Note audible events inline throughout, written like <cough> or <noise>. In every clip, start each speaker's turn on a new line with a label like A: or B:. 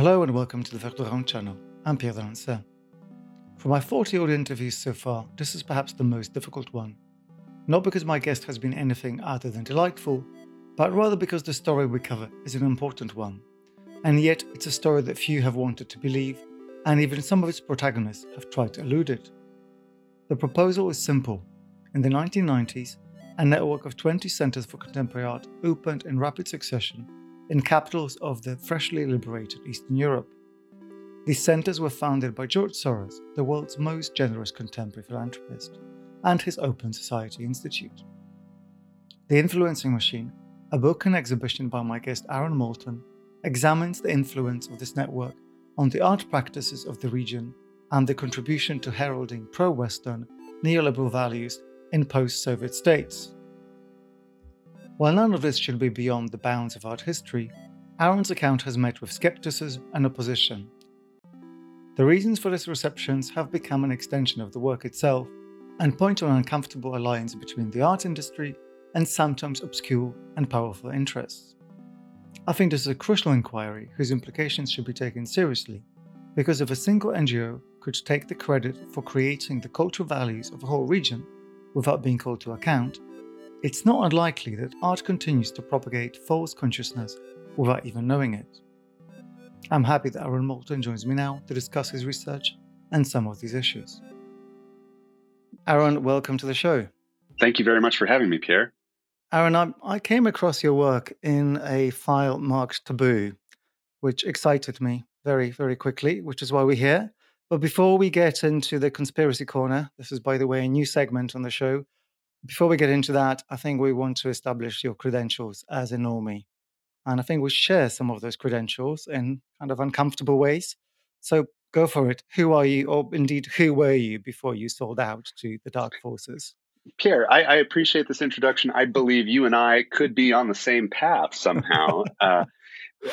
A: Hello and welcome to the Verlaine channel. I'm Pierre Delancey. For my 40 odd interviews so far, this is perhaps the most difficult one. Not because my guest has been anything other than delightful, but rather because the story we cover is an important one. And yet, it's a story that few have wanted to believe, and even some of its protagonists have tried to elude it. The proposal is simple. In the 1990s, a network of 20 centers for contemporary art opened in rapid succession in capitals of the freshly liberated Eastern Europe. These centers were founded by George Soros, the world's most generous contemporary philanthropist, and his Open Society Institute. The Influencing Machine, a book and exhibition by my guest Aaron Moulton, examines the influence of this network on the art practices of the region and the contribution to heralding pro Western neoliberal values in post Soviet states. While none of this should be beyond the bounds of art history, Aaron's account has met with skepticism and opposition. The reasons for this receptions have become an extension of the work itself and point to an uncomfortable alliance between the art industry and sometimes obscure and powerful interests. I think this is a crucial inquiry whose implications should be taken seriously, because if a single NGO could take the credit for creating the cultural values of a whole region without being called to account, it's not unlikely that art continues to propagate false consciousness without even knowing it. I'm happy that Aaron Moulton joins me now to discuss his research and some of these issues. Aaron, welcome to the show.
B: Thank you very much for having me, Pierre.
A: Aaron, I, I came across your work in a file marked taboo, which excited me very, very quickly, which is why we're here. But before we get into the conspiracy corner, this is, by the way, a new segment on the show before we get into that, I think we want to establish your credentials as a normie. And I think we share some of those credentials in kind of uncomfortable ways. So go for it. Who are you, or indeed, who were you before you sold out to the dark forces?
B: Pierre, I, I appreciate this introduction. I believe you and I could be on the same path somehow. <laughs> uh,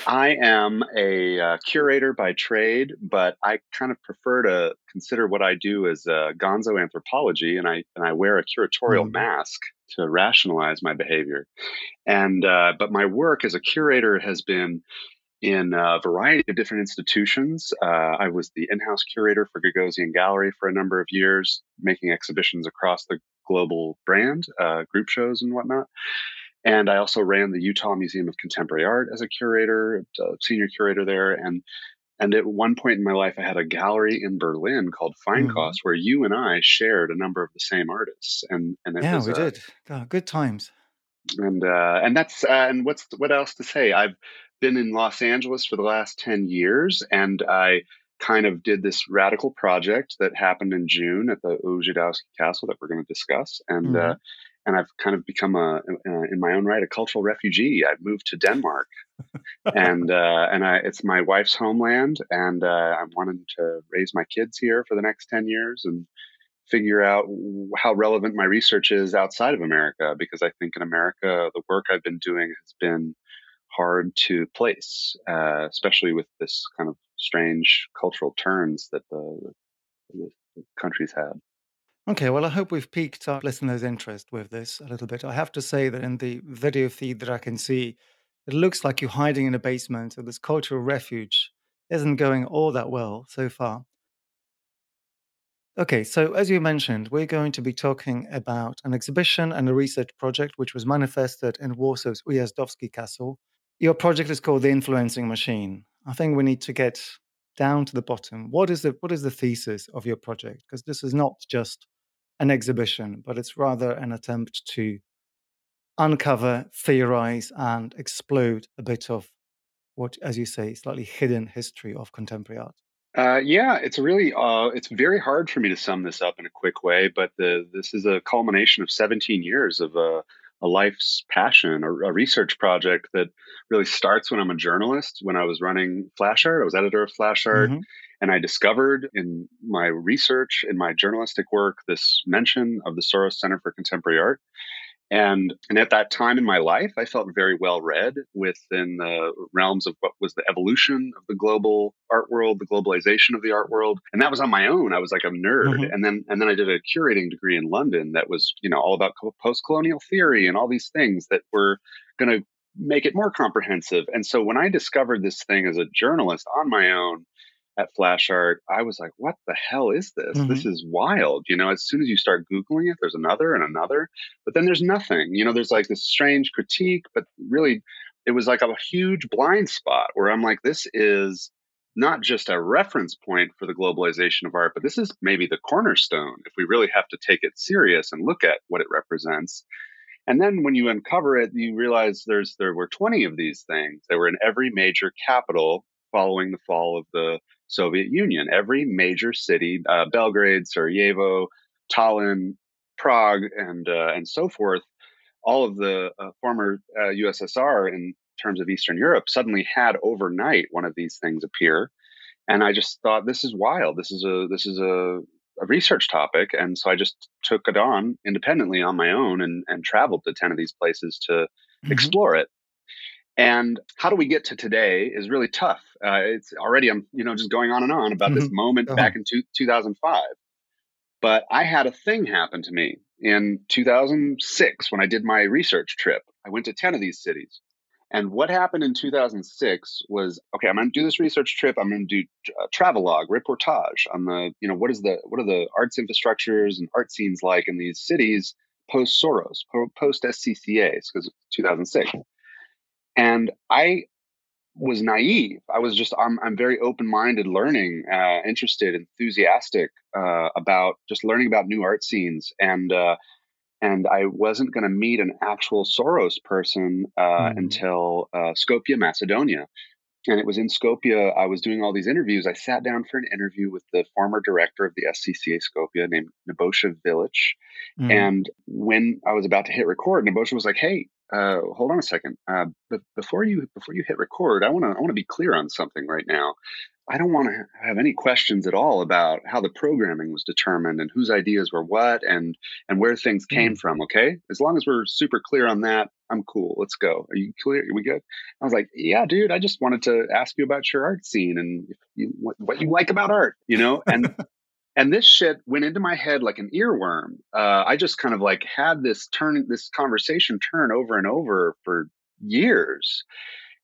B: I am a uh, curator by trade, but I kind of prefer to consider what I do as uh, gonzo anthropology, and I and I wear a curatorial mm. mask to rationalize my behavior. And uh, but my work as a curator has been in a variety of different institutions. Uh, I was the in-house curator for Gagosian Gallery for a number of years, making exhibitions across the global brand, uh, group shows, and whatnot. And I also ran the Utah Museum of Contemporary Art as a curator, a senior curator there. And and at one point in my life, I had a gallery in Berlin called Feinkost, mm-hmm. where you and I shared a number of the same artists. And and
A: yeah,
B: was,
A: we uh, did. Oh, good times.
B: And uh, and that's uh, and what's what else to say? I've been in Los Angeles for the last ten years, and I kind of did this radical project that happened in June at the Ujazdowski Castle that we're going to discuss. And uh, mm-hmm. uh, and I've kind of become a, in my own right, a cultural refugee. I've moved to Denmark, <laughs> and uh, and I, it's my wife's homeland, and uh, I'm wanting to raise my kids here for the next ten years and figure out how relevant my research is outside of America. Because I think in America, the work I've been doing has been hard to place, uh, especially with this kind of strange cultural turns that the, the country's had.
A: Okay, well, I hope we've piqued our listeners' interest with this a little bit. I have to say that in the video feed that I can see, it looks like you're hiding in a basement, so this cultural refuge isn't going all that well so far. Okay, so as you mentioned, we're going to be talking about an exhibition and a research project which was manifested in Warsaw's Ujazdowski Castle. Your project is called The Influencing Machine. I think we need to get down to the bottom. What is the what is the thesis of your project? Because this is not just an exhibition, but it's rather an attempt to uncover, theorize, and explode a bit of what, as you say, slightly hidden history of contemporary art.
B: Uh, yeah, it's really uh, it's very hard for me to sum this up in a quick way, but the, this is a culmination of 17 years of a, a life's passion, a, a, research project that really starts when I'm a journalist. When I was running Flash Art, I was editor of Flash Art. Mm-hmm. And I discovered in my research, in my journalistic work, this mention of the Soros Center for Contemporary Art. And, and at that time in my life, I felt very well read within the realms of what was the evolution of the global art world, the globalization of the art world. And that was on my own. I was like a nerd. Mm-hmm. And then, and then I did a curating degree in London that was, you know, all about post colonial theory and all these things that were going to make it more comprehensive. And so when I discovered this thing as a journalist on my own at Flash Art, I was like, what the hell is this? Mm-hmm. This is wild. You know, as soon as you start Googling it, there's another and another, but then there's nothing. You know, there's like this strange critique, but really it was like a huge blind spot where I'm like, this is not just a reference point for the globalization of art, but this is maybe the cornerstone if we really have to take it serious and look at what it represents. And then when you uncover it, you realize there's there were 20 of these things. They were in every major capital following the fall of the Soviet Union. Every major city, uh, Belgrade, Sarajevo, Tallinn, Prague, and uh, and so forth, all of the uh, former USSR uh, in terms of Eastern Europe suddenly had overnight one of these things appear, and I just thought this is wild. This is a this is a a research topic. And so I just took it on independently on my own and, and traveled to 10 of these places to mm-hmm. explore it. And how do we get to today is really tough. Uh, it's already, I'm, you know, just going on and on about mm-hmm. this moment uh-huh. back in two, 2005. But I had a thing happen to me in 2006 when I did my research trip. I went to 10 of these cities. And what happened in 2006 was okay. I'm going to do this research trip. I'm going to do a travelogue, reportage on the you know what is the what are the arts infrastructures and art scenes like in these cities post Soros, post SCCA, because 2006. And I was naive. I was just I'm I'm very open minded, learning, uh, interested, enthusiastic uh, about just learning about new art scenes and. Uh, and I wasn't going to meet an actual Soros person uh, mm. until uh, Skopje, Macedonia. And it was in Skopje. I was doing all these interviews. I sat down for an interview with the former director of the SCCA Skopje named Nebojša Vilic. Mm. And when I was about to hit record, Nebojša was like, "Hey, uh, hold on a second. Uh, but before you before you hit record, I want to I want to be clear on something right now. I don't want to have any questions at all about how the programming was determined and whose ideas were what and and where things came mm. from. Okay, as long as we're super clear on that, I'm cool. Let's go. Are you clear? Are we good? I was like, yeah, dude. I just wanted to ask you about your art scene and you, what, what you like about art, you know. And and this shit went into my head like an earworm. Uh, I just kind of like had this turn, this conversation turn over and over for years.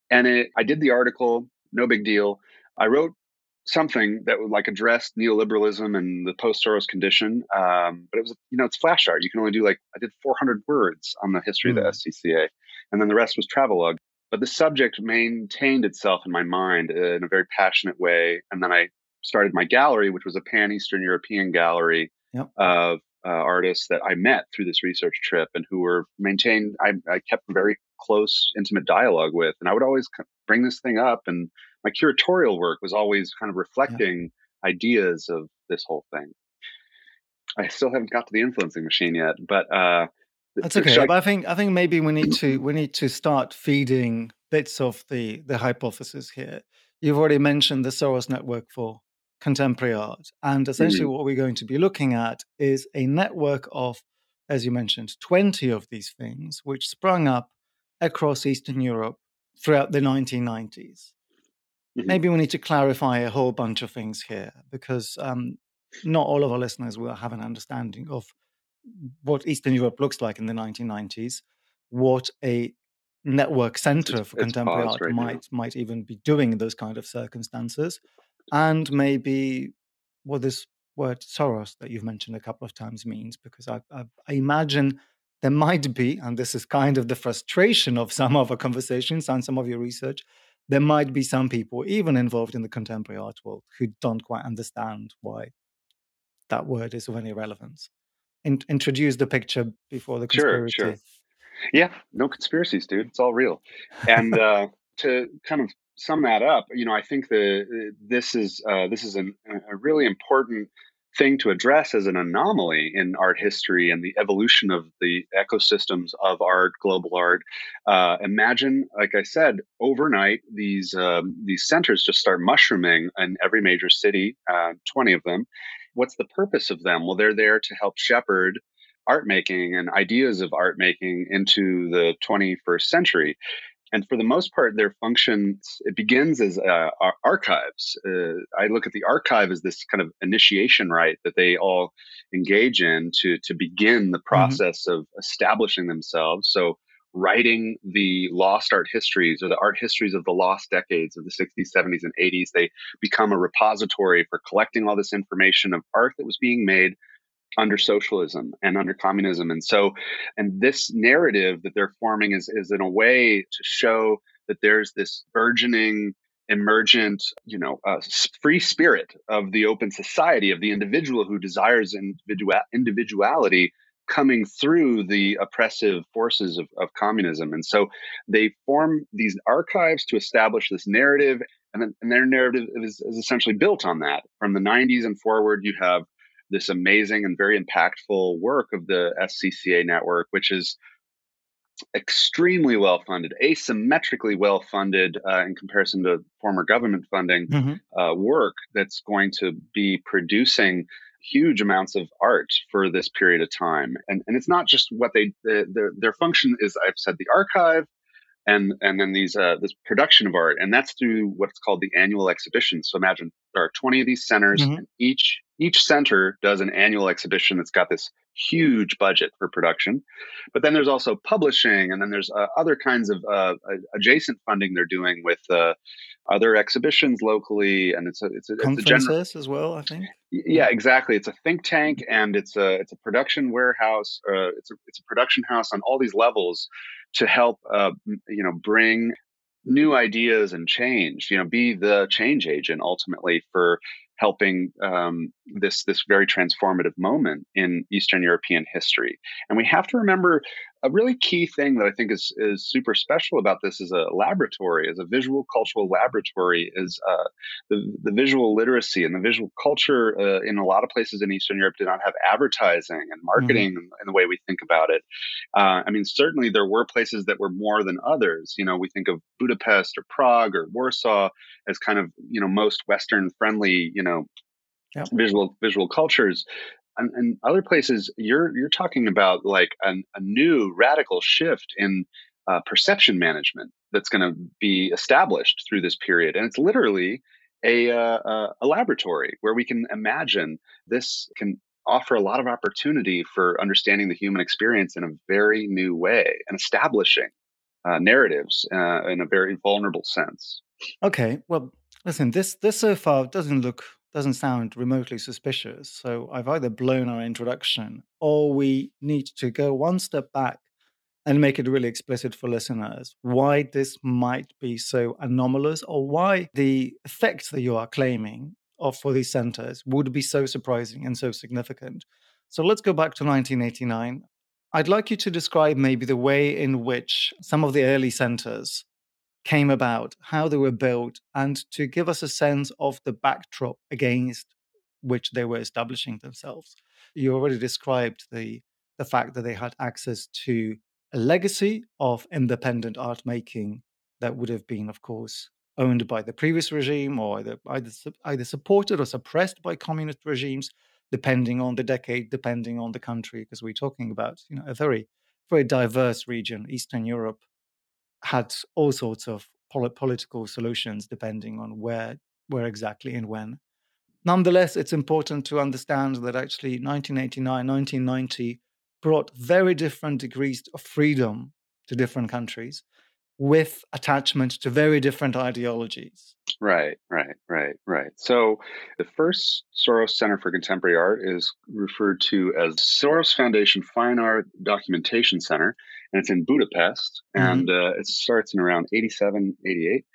B: And it, I did the article, no big deal. I wrote something that would like address neoliberalism and the post Soros condition. Um, but it was, you know, it's flash art. You can only do like, I did 400 words on the history mm. of the hmm. SCCA, and then the rest was travelogue. But the subject maintained itself in my mind in a very passionate way. And then I started my gallery, which was a pan Eastern European gallery yep. of uh, artists that I met through this research trip and who were maintained, I, I kept very close, intimate dialogue with. And I would always bring this thing up and my curatorial work was always kind of reflecting yeah. ideas of this whole thing. I still haven't got to the influencing machine yet, but uh,
A: that's okay. I, but I think I think maybe we need to we need to start feeding bits of the the hypothesis here. You've already mentioned the Soros network for contemporary art, and essentially mm-hmm. what we're going to be looking at is a network of, as you mentioned, twenty of these things which sprung up across Eastern Europe throughout the 1990s. Mm-hmm. Maybe we need to clarify a whole bunch of things here because um, not all of our listeners will have an understanding of what Eastern Europe looks like in the 1990s, what a network center it's, for contemporary art right might now. might even be doing in those kind of circumstances, and maybe what this word Soros that you've mentioned a couple of times means, because I, I, I imagine there might be, and this is kind of the frustration of some of our conversations and some of your research, there might be some people, even involved in the contemporary art world, who don't quite understand why that word is of any relevance. In- introduce the picture before the conspiracy.
B: Sure, sure. Yeah, no conspiracies, dude. It's all real. And uh, to kind of sum that up, you know, I think the this is uh, this is an, a really important thing to address as an anomaly in art history and the evolution of the ecosystems of art, global art. Uh, imagine, like I said, overnight these um, these centers just start mushrooming in every major city, uh, twenty of them. What's the purpose of them? Well, they're there to help shepherd art making and ideas of art making into the 21st century and for the most part their function it begins as uh, archives uh, i look at the archive as this kind of initiation rite that they all engage in to to begin the mm-hmm. process mm-hmm. of establishing themselves so writing the lost art histories or the art histories of the lost decades of the 60s, 70s, and 80s. They become a repository for collecting all this information of art that was being made under socialism and under communism. And so, and this narrative that they're forming is, is in a way to show that there's this burgeoning emergent, you know, uh, free spirit of the open society of the individual who desires individual individuality coming through the oppressive forces of, of communism. And so they form these archives to establish this narrative. And, then, and their narrative is, is essentially built on that. From the 90s and forward, you have this amazing and very impactful work of the SCCA network, which is extremely well funded, asymmetrically well funded uh, in comparison to former government funding mm-hmm. uh, work that's going to be producing huge amounts of art for this period of time. And, and it's not just what they, the, their, their function is, I've said the archive, and and then these uh, this production of art, and that's through what's called the annual exhibition. So imagine there are 20 of these centers, mm-hmm. and each each center does an annual exhibition that's got this huge budget for production. But then there's also publishing, and then there's uh, other kinds of uh, adjacent funding they're doing with uh, other exhibitions locally, and it's a it's a,
A: conferences it's a as well. I think.
B: Yeah, exactly. It's a think tank, and it's a it's a production warehouse. Uh, it's a it's a production house on all these levels to help uh, you know bring new ideas and change you know be the change agent ultimately for helping um, this this very transformative moment in Eastern European history. And we have to remember a really key thing that I think is is super special about this as a laboratory, as a visual cultural laboratory, is uh, the the visual literacy and the visual culture uh, in a lot of places in Eastern Europe did not have advertising and marketing mm-hmm. in, the way we think about it. Uh, I mean, certainly there were places that were more than others. You know, we think of Budapest or Prague or Warsaw as kind of you know most Western friendly you know yep. visual visual cultures. And, and, other places you're you're talking about like an, a new radical shift in uh, perception management that's going to be established through this period. And it's literally a, uh, a laboratory where we can imagine this can offer a lot of opportunity for understanding the human experience in a very new way and establishing uh, narratives uh, in a very vulnerable sense.
A: Okay. Well listen this this so far doesn't look doesn't sound remotely suspicious. So I've either blown our introduction or we need to go one step back and make it really explicit for listeners why this might be so anomalous or why the effects that you are claiming of for these centers would be so surprising and so significant. So let's go back to 1989. I'd like you to describe maybe the way in which some of the early centers came about, how they were built, and to give us a sense of the backdrop against which they were establishing themselves. You already described the the fact that they had access to a legacy of independent art making that would have been, of course, owned by the previous regime or either, either, either supported or suppressed by communist regimes, depending on the decade, depending on the country, because we're talking about you know a very very diverse region, Eastern Europe, had all sorts of polit- political solutions depending on where where exactly and when. Nonetheless, it's important to understand that actually 1989, 1990 brought very different degrees of freedom to different countries with attachment to very different ideologies.
B: Right, right, right, right. So the first Soros Center for Contemporary Art is referred to as Soros Foundation Fine Art Documentation Center, and it's in Budapest, mm-hmm. and uh, it starts in around 87, 88.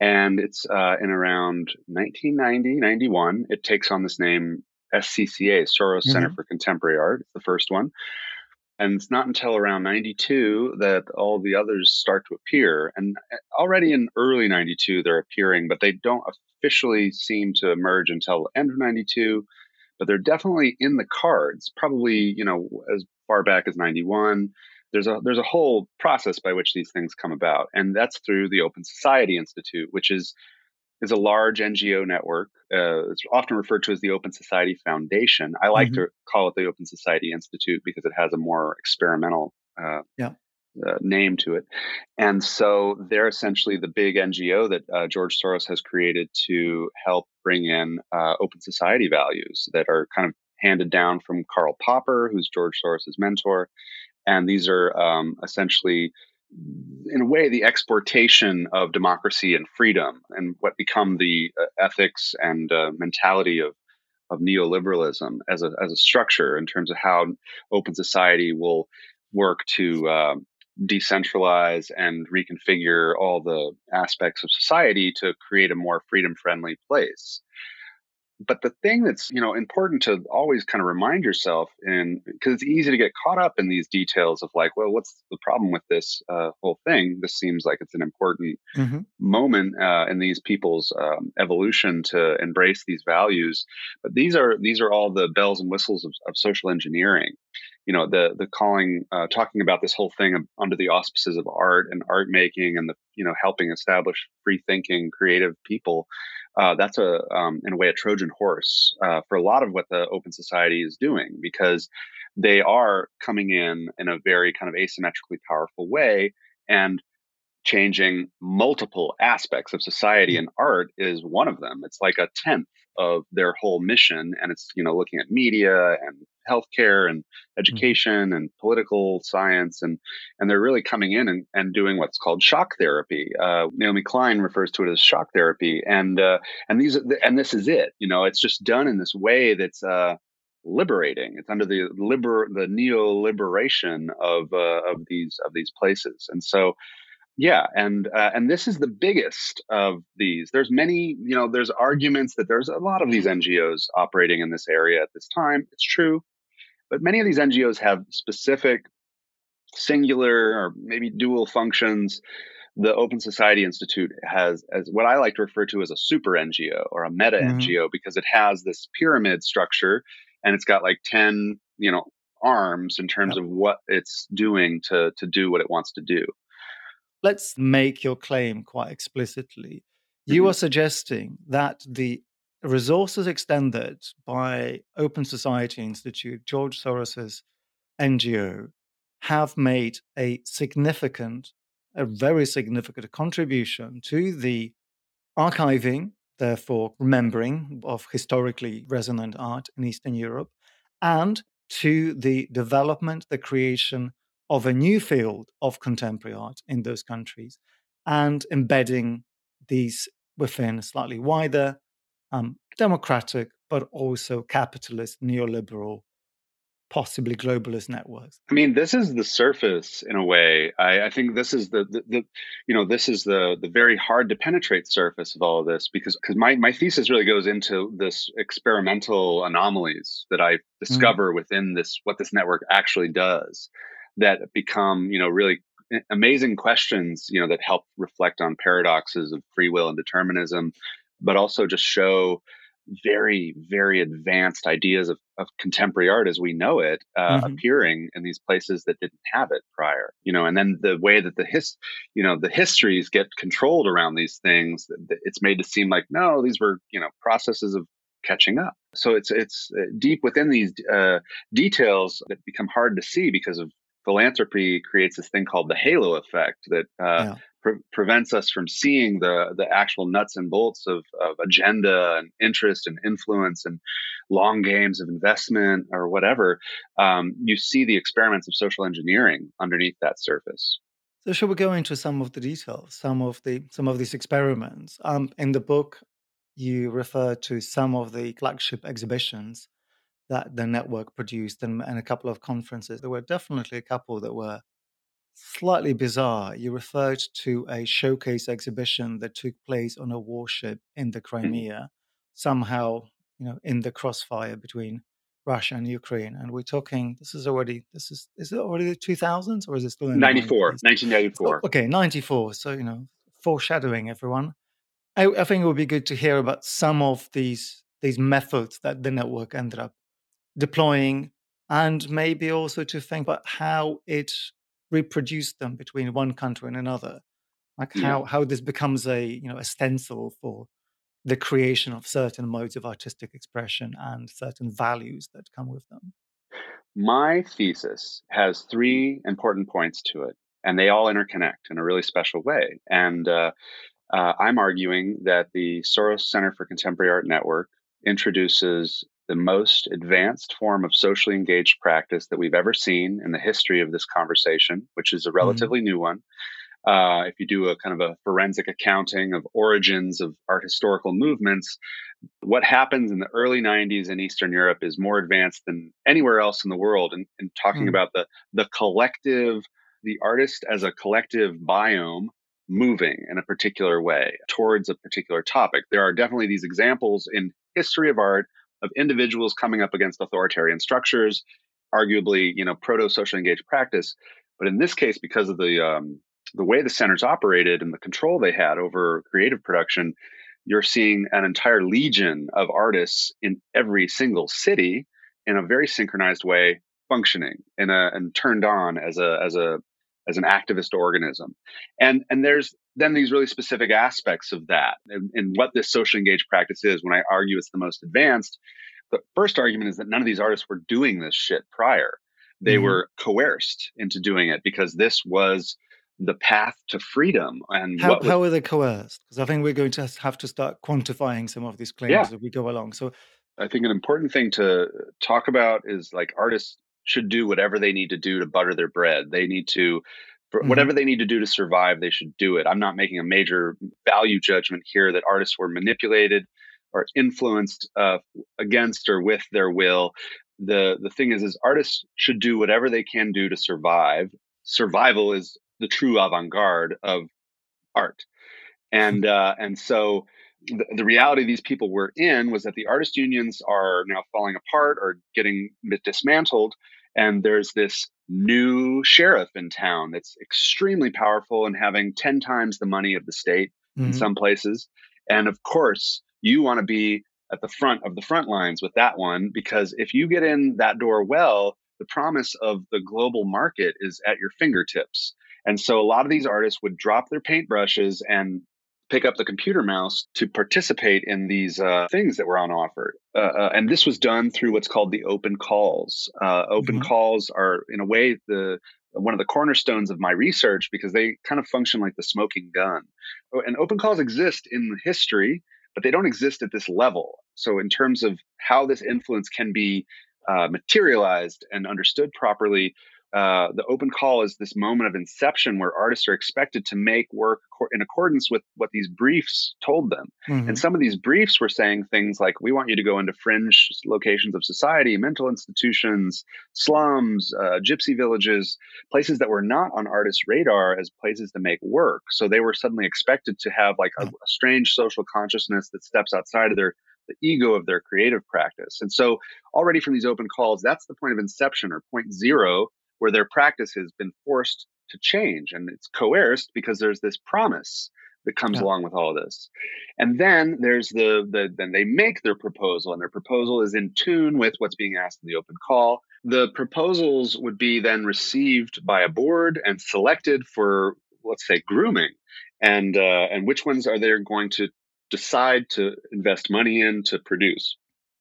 B: And it's uh, in around 1990, 91. It takes on this name SCCA, Soros mm-hmm. Center for Contemporary Art. It's the first one. And it's not until around 92 that all the others start to appear. And uh, already in early 92, they're appearing, but they don't officially seem to emerge until the end of 92. But they're definitely in the cards, probably, you know, as far back as 91. There's a there's a whole process by which these things come about, and that's through the Open Society Institute, which is is a large NGO network. Uh, it's often referred to as the Open Society Foundation. I like mm-hmm. to call it the Open Society Institute because it has a more experimental uh, yeah. uh, name to it. And so they're essentially the big NGO that uh, George Soros has created to help bring in uh, open society values that are kind of handed down from Karl Popper, who's George Soros's mentor. And these are um, essentially in a way, the exportation of democracy and freedom, and what become the uh, ethics and uh, mentality of of neoliberalism as a as a structure in terms of how open society will work to uh, decentralize and reconfigure all the aspects of society to create a more freedom friendly place but the thing that's you know important to always kind of remind yourself and because it's easy to get caught up in these details of like well what's the problem with this uh, whole thing? This seems like it's an important mm-hmm. moment uh, in these people's um, evolution to embrace these values. But these are these are all the bells and whistles of, of social engineering. You know the the calling uh, talking about this whole thing under the auspices of art and art making and the you know helping establish free thinking creative people uh, that's a um, in a way a Trojan horse uh, for a lot of what the Open Society is doing because they are coming in in a very kind of asymmetrically powerful way and changing multiple aspects of society and art is one of them. It's like a tenth of their whole mission and it's you know looking at media and healthcare and mm-hmm. education and political science and and they're really coming in and, and doing what's called shock therapy. Uh, naomi klein refers to it as shock therapy and uh, and these and this is it you know it's just done in this way that's uh, liberating. It's under the liber the neo-liberation of uh, of these of these places. And so yeah and uh, and this is the biggest of these. There's many you know there's arguments that there's a lot of these ngos operating in this area at this time it's true but many of these ngos have specific singular or maybe dual functions. The open society institute has as what i like to refer to as a super ngo or a meta mm-hmm. ngo because it has this pyramid structure and it's got like 10 you know arms in terms of what it's doing to to do what it wants to do
A: let's make your claim quite explicitly. You mm-hmm. are suggesting that the resources extended by Open Society Institute, George Soros's NGO, have made a significant, a very significant contribution to the archiving, therefore remembering of historically resonant art in Eastern Europe, and to the development, the creation of a new field of contemporary art in those countries and embedding these within a slightly wider, um, democratic, but also capitalist, neoliberal, possibly globalist networks.
B: I mean, this is the surface in a way. I, I think this is the, the, the, you know, this is the the very hard to penetrate surface of all of this because because my my thesis really goes into this experimental anomalies that I mm. discover mm. within this what this network actually does that become you know really amazing questions you know that help reflect on paradoxes of free will and determinism but also just show very very advanced ideas of, of contemporary art as we know it uh, mm-hmm. appearing in these places that didn't have it prior you know and then the way that the his you know the histories get controlled around these things it's made to seem like no these were you know processes of catching up so it's it's uh, deep within these uh, details that become hard to see because of philanthropy creates this thing called the halo effect that uh, yeah. pre- prevents us from seeing the the actual nuts and bolts of, of agenda and interest and influence and long games of investment or whatever. Um, you see the experiments of social engineering underneath that surface.
A: So, should we go into some of the details, some of the some of these experiments? Um, in the book, you refer to some of the flagship exhibitions that the network produced and, and a couple of conferences. There were definitely a couple that were slightly bizarre. You referred to a showcase exhibition that took place on a warship in the mm-hmm. Crimea, somehow, you know, in the crossfire between Russia and Ukraine. And we're talking, this is already, this is, is it already the 2000s or is it still in
B: 94, 1994?
A: okay, 94. So, you know, foreshadowing everyone. I, I think it would be good to hear about some of these these methods that the network ended up deploying and maybe also to think about how it reproduced them between one country and another. Like yeah. how how this becomes a you know a stencil for the creation of certain modes of artistic expression and certain values that come with them.
B: My thesis has three important points to it and they all interconnect in a really special way. And uh, uh, i'm arguing that the soros center for contemporary art network introduces the most advanced form of socially engaged practice that we've ever seen in the history of this conversation, which is a mm-hmm. relatively mm-hmm. new one. Uh, if you do a kind of a forensic accounting of origins of art historical movements, what happens in the early 90s in Eastern Europe is more advanced than anywhere else in the world. And, and talking mm. about the the collective, the artist as a collective biome moving in a particular way towards a particular topic. There are definitely these examples in history of art of individuals coming up against authoritarian structures, arguably, you know, proto social engaged practice. But in this case, because of the um, the way the centers operated and the control they had over creative production, you're seeing an entire legion of artists in every single city in a very synchronized way functioning in a, and turned on as a as a as an activist organism and and there's then these really specific aspects of that and, and what this social engaged practice is when i argue it's the most advanced the first argument is that none of these artists were doing this shit prior they mm-hmm. were coerced into doing it because this was the path to freedom and
A: how, how are they coerced because i think we're going to have to start quantifying some of these claims yeah. as we go along so
B: i think an important thing to talk about is like artists should do whatever they need to do to butter their bread they need to mm-hmm. whatever they need to do to survive they should do it. I'm not making a major value judgment here that artists were manipulated or influenced uh, against or with their will. The the thing is is artists should do whatever they can do to survive. Survival is the true avant-garde of art. And <laughs> uh, and so the, the, reality these people were in was that the artist unions are now falling apart or getting dismantled and there's this new sheriff in town that's extremely powerful and having 10 times the money of the state mm-hmm. in some places and of course you want to be at the front of the front lines with that one because if you get in that door well the promise of the global market is at your fingertips and so a lot of these artists would drop their paintbrushes and pick up the computer mouse to participate in these uh, things that were on offer. Uh, uh, and this was done through what's called the open calls. Uh, open mm-hmm. calls are, in a way, the one of the cornerstones of my research because they kind of function like the smoking gun. Oh, and open calls exist in history, but they don't exist at this level. So, in terms of how this influence can be uh, materialized and understood properly, uh, the open call is this moment of inception where artists are expected to make work in accordance with what these briefs told them. Mm-hmm. And some of these briefs were saying things like, we want you to go into fringe locations of society, mental institutions, slums, uh, gypsy villages, places that were not on artists' radar as places to make work. So they were suddenly expected to have like a, a strange social consciousness that steps outside of their the ego of their creative practice. And so already from these open calls, that's the point of inception or point zero where their practice has been forced to change and it's coerced because there's this promise that comes yeah. along with all of this. And then there's the, the then they make their proposal and their proposal is in tune with what's being asked in the open call. The proposals would be then received by a board and selected for let's say grooming and uh, and which ones are they going to decide to invest money in to produce.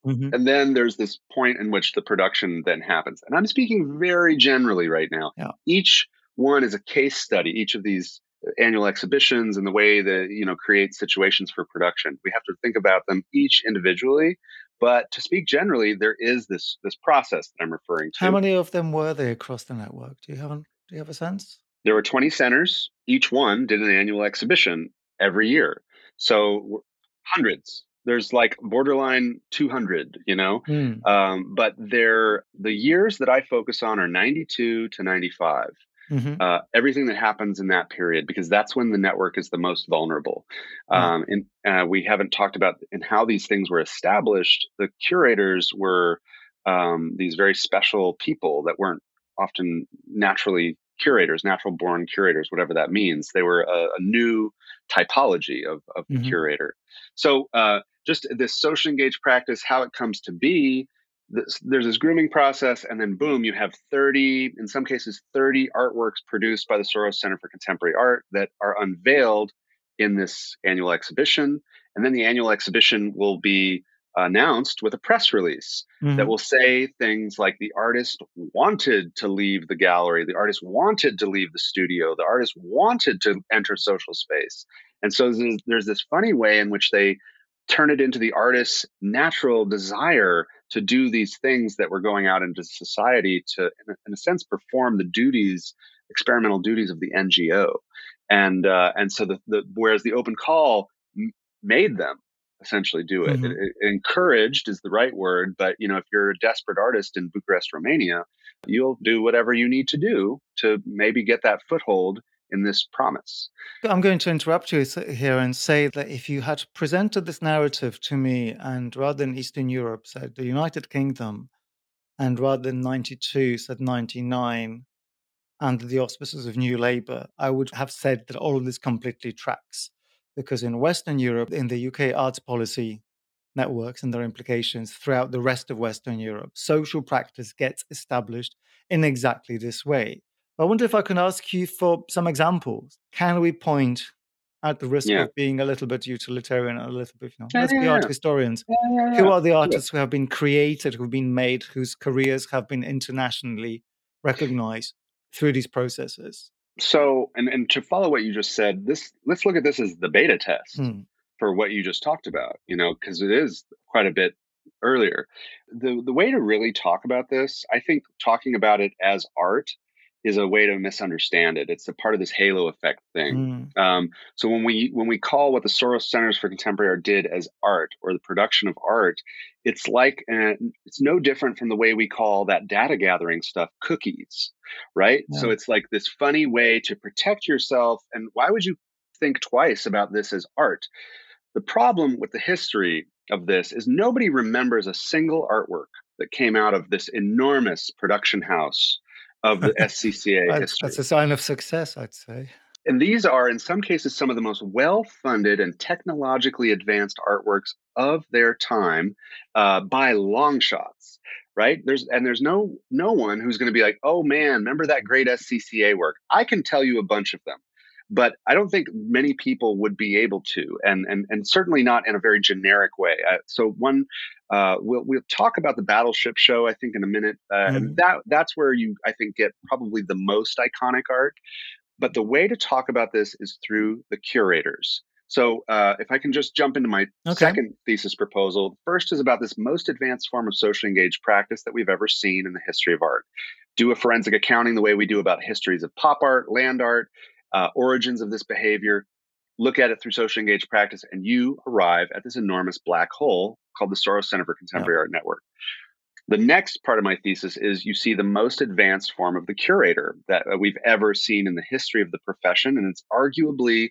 B: Mm-hmm. And then there's this point in which the production then happens. And I'm speaking very generally right now. Yeah. Each one is a case study, each of these annual exhibitions and the way that, you know, create situations for production. We have to think about them each individually. But to speak generally, there is this this process that I'm referring to.
A: How many of them were there across the network? Do you have do you have a sense?
B: There were 20 centers. Each one did an annual exhibition every year. So hundreds there's like borderline 200 you know mm. um, but they're the years that i focus on are 92 to 95 mm-hmm. uh, everything that happens in that period because that's when the network is the most vulnerable mm. um, and uh, we haven't talked about in how these things were established the curators were um, these very special people that weren't often naturally curators, natural born curators, whatever that means. They were a, a new typology of, of mm-hmm. curator. So, uh, just this social engaged practice, how it comes to be. This, there's this grooming process, and then boom, you have 30, in some cases, 30 artworks produced by the Soros Center for Contemporary Art that are unveiled in this annual exhibition. And then the annual exhibition will be announced with a press release mm-hmm. that will say things like the artist wanted to leave the gallery, the artist wanted to leave the studio, the artist wanted to enter social space. And so there's, there's this funny way in which they turn it into the artist's natural desire to do these things that were going out into society to, in a, sense, perform the duties, experimental duties of the NGO. And uh, and so the, the whereas the open call m- made them essentially do it. Mm-hmm. it. it. Encouraged is the right word, but you know if you're a desperate artist in Bucharest, Romania, you'll do whatever you need to do to maybe get that foothold in this promise.
A: I'm going to interrupt you here and say that if you had presented this narrative to me and rather than Eastern Europe said the United Kingdom and rather than 92 said 99 under the auspices of New Labour, I would have said that all of this completely tracks. Because in Western Europe, in the UK arts policy networks and their implications throughout the rest of Western Europe, social practice gets established in exactly this way. I wonder if I can ask you for some examples. Can we point at the risk yeah. of being a little bit utilitarian, a little bit, you know, let's yeah, be art historians. Who are the artists who have been created, who've been made, whose careers have been internationally recognized through these processes?
B: So, and, and to follow what you just said, this let's look at this as the beta test hmm. for what you just talked about, you know, because it is quite a bit earlier. The the way to really talk about this, I think talking about it as art is a way to misunderstand it. It's a part of this halo effect thing. Mm. Um, so when we when we call what the Soros Centers for Contemporary Art did as art or the production of art, it's like uh, it's no different from the way we call that data gathering stuff cookies, right? Yeah. So it's like this funny way to protect yourself. And why would you think twice about this as art? The problem with the history of this is nobody remembers a single artwork that came out of this enormous production house of the <laughs> SCCA
A: that's,
B: history.
A: That's a sign of success, I'd say.
B: And these are, in some cases, some of the most well funded and technologically advanced artworks of their time uh, by long shots right there's and there's no no one who's going to be like oh man remember that great scca work i can tell you a bunch of them but i don't think many people would be able to and and, and certainly not in a very generic way uh, so one uh, we'll we'll talk about the Battleship show, I think, in a minute. Uh, mm-hmm. That that's where you, I think, get probably the most iconic art. But the way to talk about this is through the curators. So, uh, if I can just jump into my okay. second thesis proposal, first is about this most advanced form of socially engaged practice that we've ever seen in the history of art. Do a forensic accounting the way we do about histories of pop art, land art, uh, origins of this behavior, look at it through social engaged practice, and you arrive at this enormous black hole called the Soros Center for Contemporary yeah. Art Network. The next part of my thesis is you see the most advanced form of the curator that uh, we've ever seen in the history of the profession, and it's arguably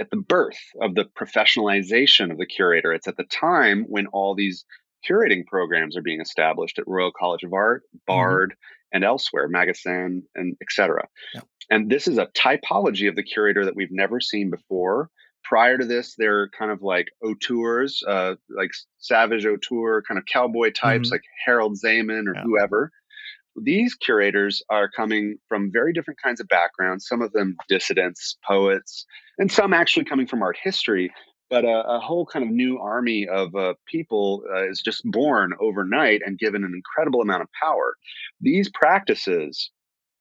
B: at the birth of the professionalization of the curator. It's at the time when all these curating programs are being established at Royal College of Art, mm-hmm. Bard. And elsewhere, Magasin, and etc. Yeah. And this is a typology of the curator that we've never seen before. Prior to this, they're kind of like auteurs, uh, like savage auteur, kind of cowboy types mm-hmm. like Harald Szeemann or yeah. whoever. These curators are coming from very different kinds of backgrounds, some of them dissidents, poets, and some actually coming from art history. But a, a whole kind of new army of uh, people uh, is just born overnight and given an incredible amount of power. These practices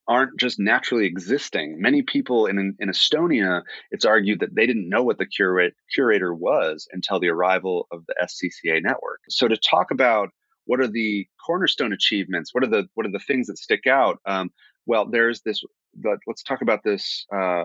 B: aren't just naturally existing. Many people in, in Estonia, it's argued that they didn't know what the curator was until the arrival of the SCCA network. So to talk about what are the cornerstone achievements, what are the what are the things that stick out? Um, well, there's this but let's talk about this uh,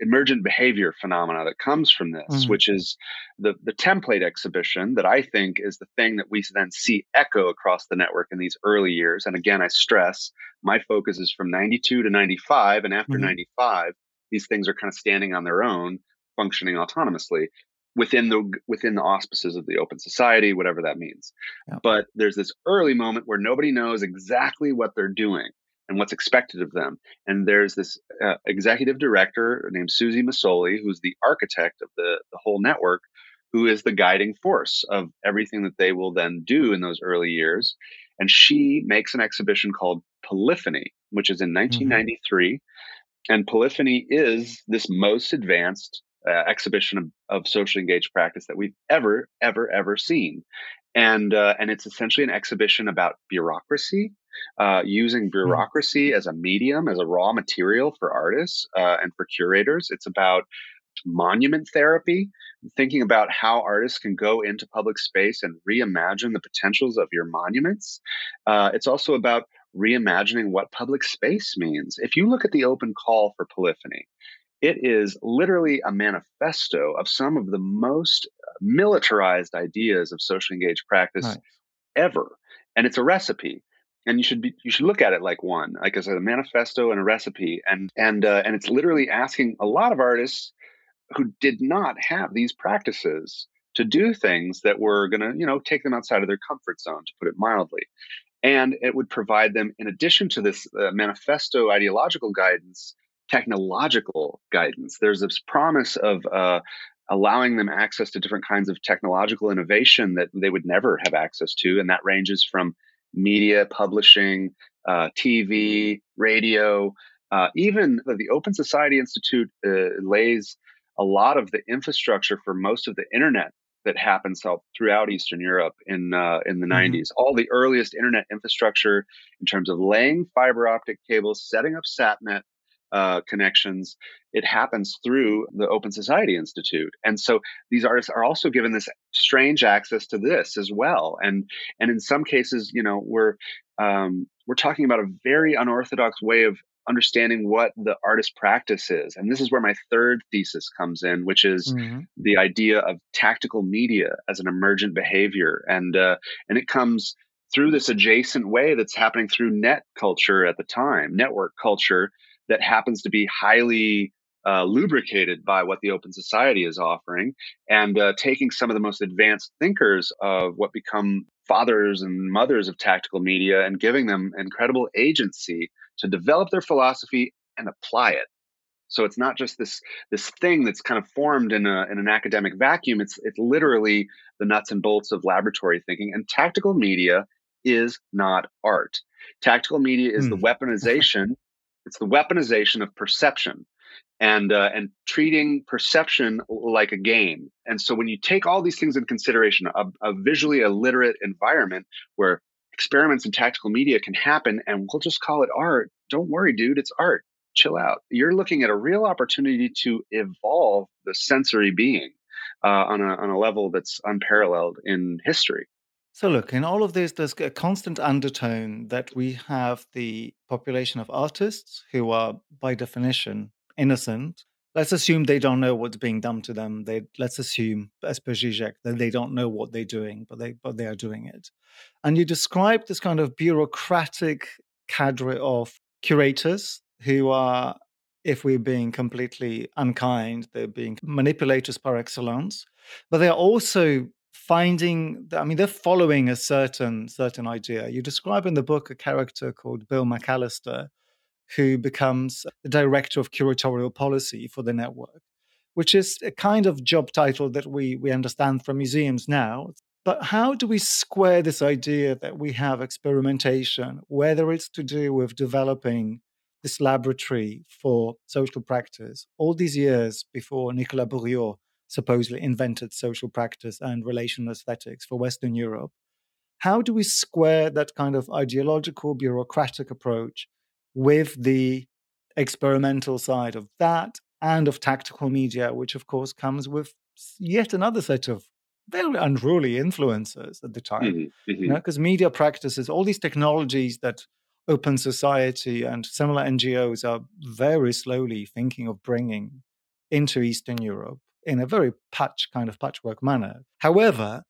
B: emergent behavior phenomena that comes from this, mm-hmm. which is the the template exhibition that I think is the thing that we then see echo across the network in these early years. And again, I stress my focus is from 92 to 95, and after mm-hmm. 95, these things are kind of standing on their own, functioning autonomously within the within the auspices of the open society whatever that means yeah. but there's this early moment where nobody knows exactly what they're doing and what's expected of them. And there's this uh, executive director named Suzy Mészöly, who's the architect of the, the whole network, who is the guiding force of everything that they will then do in those early years. And she makes an exhibition called Polyphony, which is in 1993. Mm-hmm. And Polyphony is this most advanced uh, exhibition of, of socially engaged practice that we've ever, ever, ever seen. And, uh, and it's essentially an exhibition about bureaucracy uh, using hmm. bureaucracy as a medium, as a raw material for artists uh, and for curators. It's about monument therapy, thinking about how artists can go into public space and reimagine the potentials of your monuments. Uh, it's also about reimagining what public space means. If you look at the open call for Polyphony, it is literally a manifesto of some of the most militarized ideas of socially engaged practice right. ever. And it's a recipe. And you should be you should look at it like one, like as a manifesto and a recipe. And and uh, and it's literally asking a lot of artists who did not have these practices to do things that were going to, you know, take them outside of their comfort zone, to put it mildly. And it would provide them, in addition to this uh, manifesto ideological guidance, technological guidance. There's this promise of uh, allowing them access to different kinds of technological innovation that they would never have access to. And that ranges from media, publishing, uh, TV, radio, uh, even the Open Society Institute uh, lays a lot of the infrastructure for most of the internet that happens throughout Eastern Europe in uh, in the mm-hmm. 90s. All the earliest internet infrastructure in terms of laying fiber optic cables, setting up SatNet uh, connections, it happens through the Open Society Institute. And so these artists are also given this strange access to this as well. And and in some cases, you know, we're um, we're talking about a very unorthodox way of understanding what the artist practice is. And this is where my third thesis comes in, which is mm-hmm. the idea of tactical media as an emergent behavior. And, uh, and it comes through this adjacent way that's happening through net culture at the time, network culture that happens to be highly uh, lubricated by what the open society is offering and uh, taking some of the most advanced thinkers of what become fathers and mothers of tactical media and giving them incredible agency to develop their philosophy and apply it. So it's not just this this thing that's kind of formed in a in an academic vacuum. It's it's literally the nuts and bolts of laboratory thinking. And tactical media is not art. Tactical media is mm. the hmm. weaponization. It's the weaponization of perception and uh, and treating perception like a game. And so when you take all these things in consideration, a, a visually illiterate environment where experiments in tactical media can happen and we'll just call it art. Don't worry, dude, it's art. Chill out. You're looking at a real opportunity to evolve the sensory being uh, on, a, on a level that's unparalleled in history.
A: So, look, in all of this, there's a constant undertone that we have the population of artists who are, by definition, innocent. Let's assume they don't know what's being done to them. They let's assume, as per Zizek, that they don't know what they're doing, but they but they are doing it. And you describe this kind of bureaucratic cadre of curators who are, if we're being completely unkind, they're being manipulators par excellence, but they're also finding i mean they're following a certain certain idea. You describe in the book a character called bill mcallister who becomes the director of curatorial policy for the network which is a kind of job title that we we understand from museums now. But how do we square this idea that we have experimentation, whether it's to do with developing this laboratory for social practice, all these years before Nicolas Bourriaud supposedly invented social practice and relational aesthetics for Western Europe? How do we square that kind of ideological, bureaucratic approach with the experimental side of that and of tactical media, which of course comes with yet another set of very unruly influences at the time. Mm-hmm, mm-hmm. You know, because media practices, all these technologies that Open Society and similar NGOs are very slowly thinking of bringing into Eastern Europe in a very patch kind of patchwork manner. However,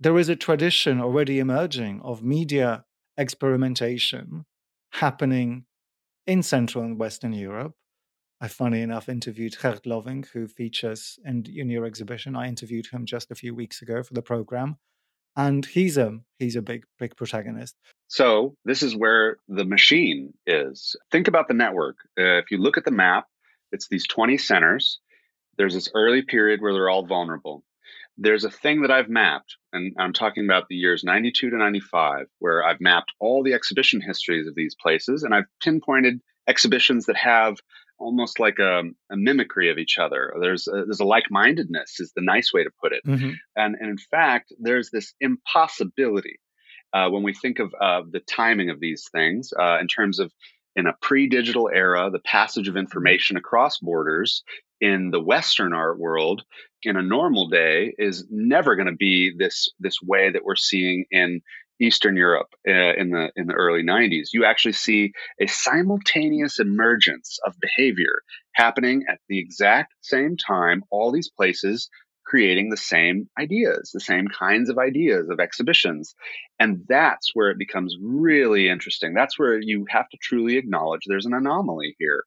A: there is a tradition already emerging of media experimentation happening in Central and Western Europe I funny enough interviewed Geert Lovink, who features in, in your exhibition. I interviewed him just a few weeks ago for the program, and he's a he's a big big protagonist.
B: So this is where the machine is. Think about the network. Uh, if you look at the map, it's these twenty centers. There's this early period where they're all vulnerable. There's a thing that I've mapped, and I'm talking about the years 92 to 95, where I've mapped all the exhibition histories of these places, and I've pinpointed exhibitions that have almost like a, a, mimicry of each other. There's a, there's a like mindedness is the nice way to put it. Mm-hmm. And, and in fact, there's this impossibility uh, when we think of uh, the timing of these things uh, in terms of in a pre-digital era, the passage of information across borders in the Western art world in a normal day is never going to be this this way that we're seeing in Eastern Europe uh, in the in the early 90s. You actually see a simultaneous emergence of behavior happening at the exact same time. All these places creating the same ideas, the same kinds of ideas of exhibitions. And that's where it becomes really interesting. That's where you have to truly acknowledge there's an anomaly here.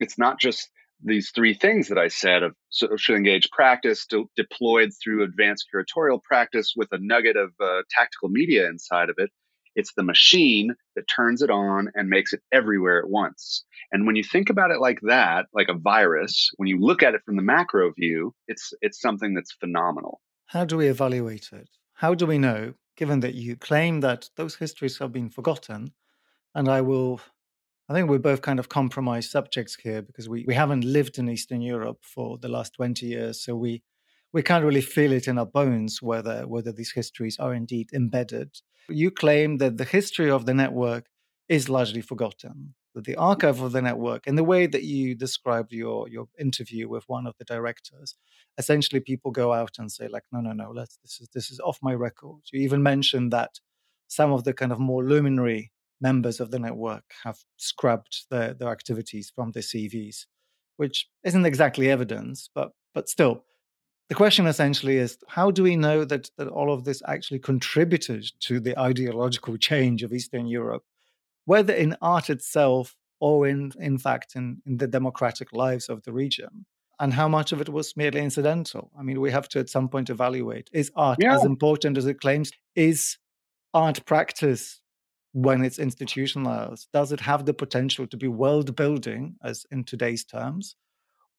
B: It's not just these three things that I said of social engaged practice de- deployed through advanced curatorial practice with a nugget of uh, tactical media inside of it. It's the machine that turns it on and makes it everywhere at once. And when you think about it like that, like a virus, when you look at it from the macro view, it's it's something that's phenomenal.
A: How do we evaluate it? How do we know, given that you claim that those histories have been forgotten, and I will I think we're both kind of compromised subjects here because we, we haven't lived in Eastern Europe for the last 20 years. So we we can't really feel it in our bones whether whether these histories are indeed embedded. You claim that the history of the network is largely forgotten. That the archive of the network, in the way that you described your your interview with one of the directors, essentially people go out and say like, no, no, no, let's this is this is off my record. You even mentioned that some of the kind of more luminary members of the network have scrubbed their, their activities from their CVs, which isn't exactly evidence, but but still. The question essentially is how do we know that, that all of this actually contributed to the ideological change of Eastern Europe, whether in art itself or in, in fact in, in the democratic lives of the region? And how much of it was merely incidental? I mean, we have to at some point evaluate is art yeah. as important as it claims? Is art practice when it's institutionalized? Does it have the potential to be world building, as in today's terms,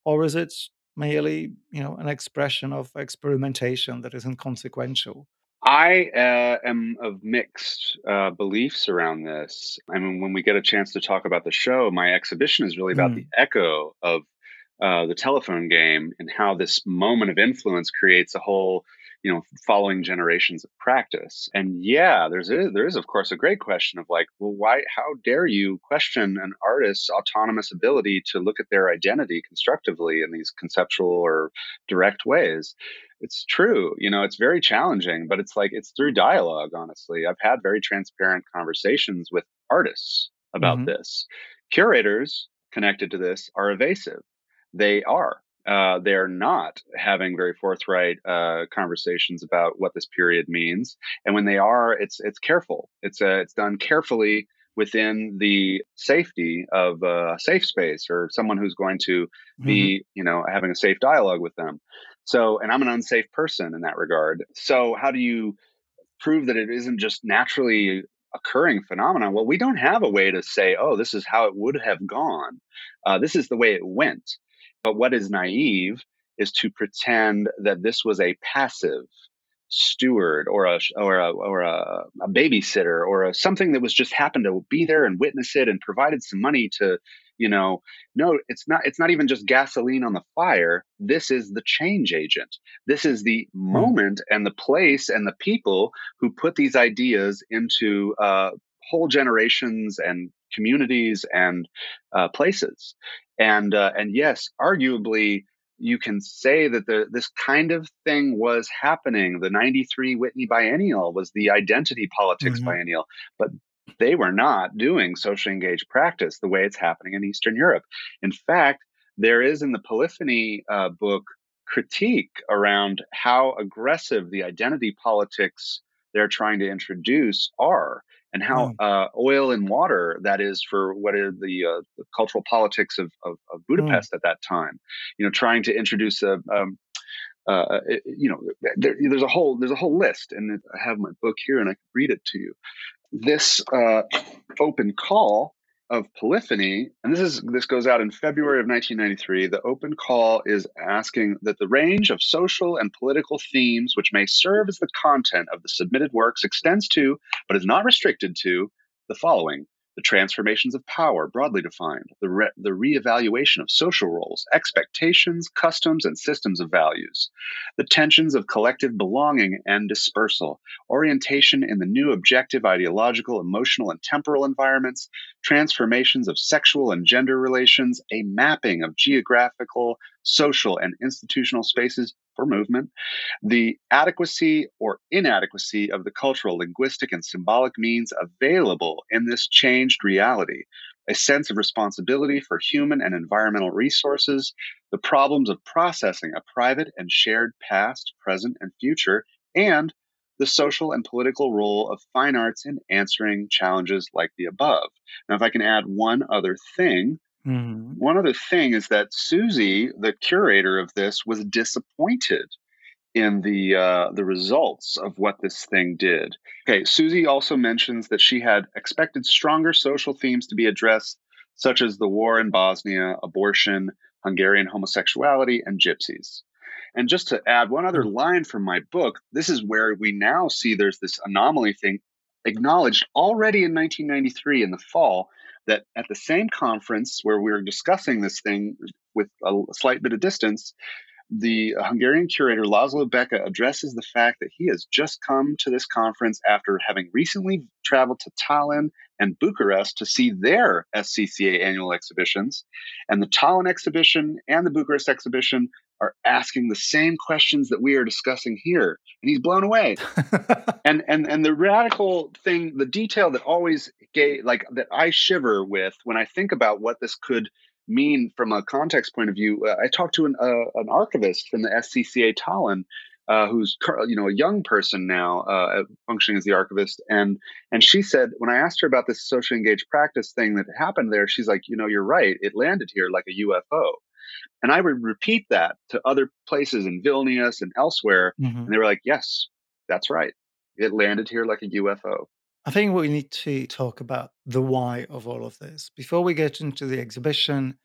A: or is it merely, you know, an expression of experimentation that is inconsequential?
B: I uh, am of mixed uh, beliefs around this. I mean, when we get a chance to talk about the show, my exhibition is really about mm. the echo of uh, the telephone game and how this moment of influence creates a whole you know following generations of practice. And yeah there's a, there is of course a great question of like well why how dare you question an artist's autonomous ability to look at their identity constructively in these conceptual or direct ways? It's true you know it's very challenging but it's like it's through dialogue honestly. I've had very transparent conversations with artists about mm-hmm. this. Curators connected to this are evasive. They are uh, they're not having very forthright uh, conversations about what this period means. And when they are, it's it's careful. It's uh, it's done carefully within the safety of a safe space or someone who's going to be, mm-hmm. you know, having a safe dialogue with them. So, and I'm an unsafe person in that regard. So, how do you prove that it isn't just naturally occurring phenomenon? Well, we don't have a way to say, oh, this is how it would have gone. Uh, this is the way it went. But what is naive is to pretend that this was a passive steward or a or a or a, a babysitter or a, something that was just happened to be there and witness it and provided some money to you know no it's not it's not even just gasoline on the fire. This is the change agent. This is the hmm. moment and the place and the people who put these ideas into uh, whole generations and communities and uh, places and uh, and yes, arguably you can say that the this kind of thing was happening. The 93 Whitney Biennial was the identity politics mm-hmm. biennial, but they were not doing socially engaged practice the way it's happening in Eastern Europe. In fact, there is in the Polyphony uh, book critique around how aggressive the identity politics they're trying to introduce are and how mm. uh, oil and water that is for what are the, uh, the cultural politics of, of, of mm. Budapest mm. at that time. You know, trying to introduce a um, uh, it, you know, there, there's a whole there's a whole list, and I have my book here, and I can read it to you. This uh, open call of polyphony, and this is this goes out in February of 1993. The open call is asking that the range of social and political themes which may serve as the content of the submitted works extends to, but is not restricted to, the following: the transformations of power, broadly defined, the, re- the reevaluation of social roles, expectations, customs, and systems of values, the tensions of collective belonging and dispersal, orientation in the new objective ideological, emotional, and temporal environments, transformations of sexual and gender relations, a mapping of geographical, social, and institutional spaces for movement, the adequacy or inadequacy of the cultural, linguistic, and symbolic means available in this changed reality, a sense of responsibility for human and environmental resources, the problems of processing a private and shared past, present, and future, and the social and political role of fine arts in answering challenges like the above. Now, if I can add one other thing, Mm-hmm. One other thing is that Suzy, the curator of this, was disappointed in the uh, the results of what this thing did. Okay, Suzy also mentions that she had expected stronger social themes to be addressed, such as the war in Bosnia, abortion, Hungarian homosexuality, and gypsies. And just to add one other mm-hmm. line from my book, this is where we now see there's this anomaly thing acknowledged already in 1993 in the fall that at the same conference where we were discussing this thing with a slight bit of distance, the Hungarian curator Laszlo Beke addresses the fact that he has just come to this conference after having recently traveled to Tallinn and Bucharest to see their SCCA annual exhibitions. And the Tallinn exhibition and the Bucharest exhibition are asking the same questions that we are discussing here. And he's blown away. <laughs> and and and the radical thing, the detail that always gave like that I shiver with when I think about what this could mean from a context point of view. Uh, I talked to an, uh, an archivist from the SCCA Tallinn, uh, who's you know a young person now uh, functioning as the archivist, and and she said when I asked her about this socially engaged practice thing that happened there, she's like, you know, you're right, it landed here like a UFO. And I would repeat that to other places in Vilnius and elsewhere, mm-hmm. and they were like, yes, that's right, it landed here like a UFO.
A: I think we need to talk about the why of all of this. Before we get into the exhibition,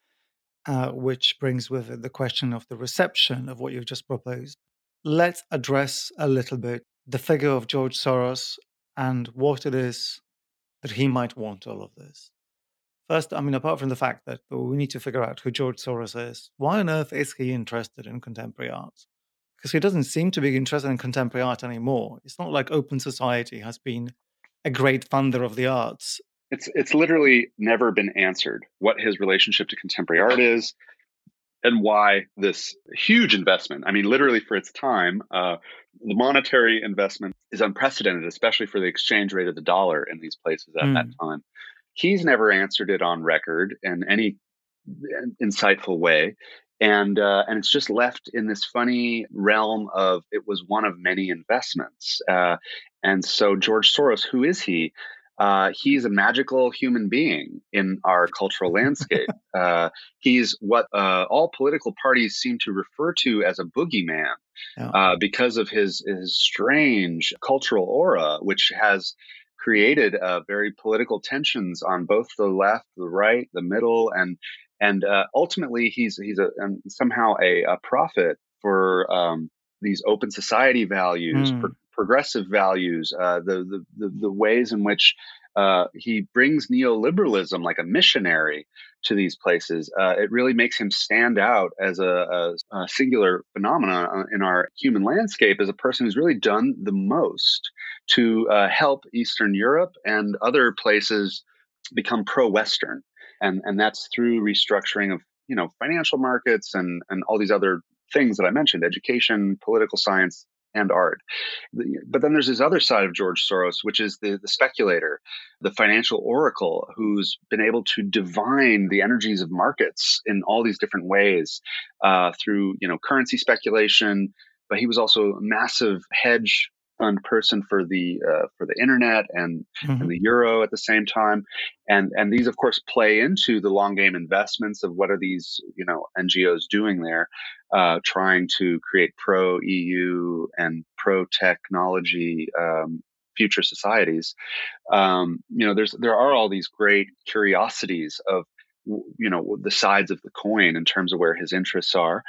A: uh, which brings with it the question of the reception of what you've just proposed, let's address a little bit the figure of George Soros and what it is that he might want all of this. First, I mean, apart from the fact that we need to figure out who George Soros is, why on earth is he interested in contemporary art? Because he doesn't seem to be interested in contemporary art anymore. It's not like Open Society has been a great funder of the arts.
B: It's it's literally never been answered what his relationship to contemporary art is, and why this huge investment. I mean, literally for its time, uh, the monetary investment is unprecedented, especially for the exchange rate of the dollar in these places at mm. that hmm. time. He's never answered it on record in any insightful way and uh, and it's just left in this funny realm of it was one of many investments. Uh, and so George Soros, who is he? Uh, he's a magical human being in our cultural landscape. <laughs> Uh, he's what uh, all political parties seem to refer to as a boogeyman. Uh, because of his his strange cultural aura, which has created very political tensions on both the left, the right, the middle, and and uh, ultimately he's he's a um, somehow a, a, prophet for um, these open society values, mm. pro- progressive values, uh, the, the, the the ways in which uh, he brings neoliberalism like a missionary to these places. Uh, it really makes him stand out as a, a, a singular phenomenon uh, in our human landscape as a person who's really done the most to uh, help Eastern Europe and other places become pro-Western and and that's through restructuring of you know financial markets and and all these other things that I mentioned: education, political science, and art. But then there's this other side of George Soros, which is the, the speculator, the financial oracle, who's been able to divine the energies of markets in all these different ways uh, through, you know, currency speculation. But he was also a massive hedge fund person for the uh, for the internet and, mm-hmm. and the euro at the same time, and and these of course play into the long game investments of what are these you know NGOs doing there, uh, trying to create pro EU and pro technology um, future societies. Um, you know, there's there are all these great curiosities of you know the sides of the coin in terms of where his interests are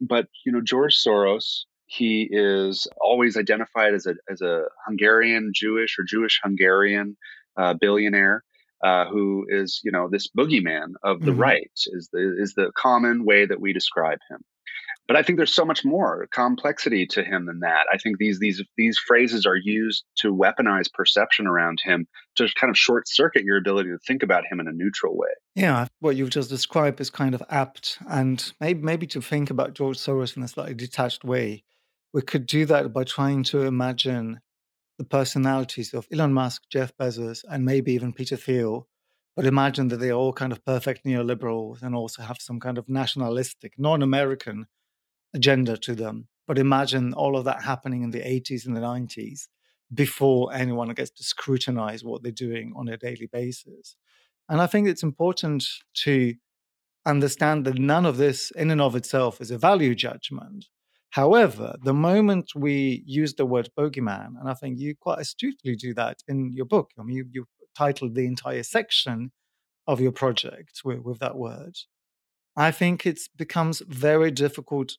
B: but you know george soros he is always identified as a, as a Hungarian Jewish or Jewish Hungarian uh, billionaire. uh, who is you know this boogeyman of the mm-hmm. right is the is the common way that we describe him. But I think there's so much more complexity to him than that. I think these these these phrases are used to weaponize perception around him to kind of short circuit your ability to think about him in a neutral way.
A: Yeah, what you've just described is kind of apt, and maybe maybe to think about George Soros in a slightly detached way, we could do that by trying to imagine the personalities of Elon Musk, Jeff Bezos, and maybe even Peter Thiel. But imagine that they're all kind of perfect neoliberals and also have some kind of nationalistic, non-American agenda to them. But imagine all of that happening in the 80s and the 90s before anyone gets to scrutinize what they're doing on a daily basis. And I think it's important to understand that none of this, in and of itself, is a value judgment. However, the moment we use the word bogeyman, and I think you quite astutely do that in your book, I mean, you, you titled the entire section of your project with, with that word. I think it becomes very difficult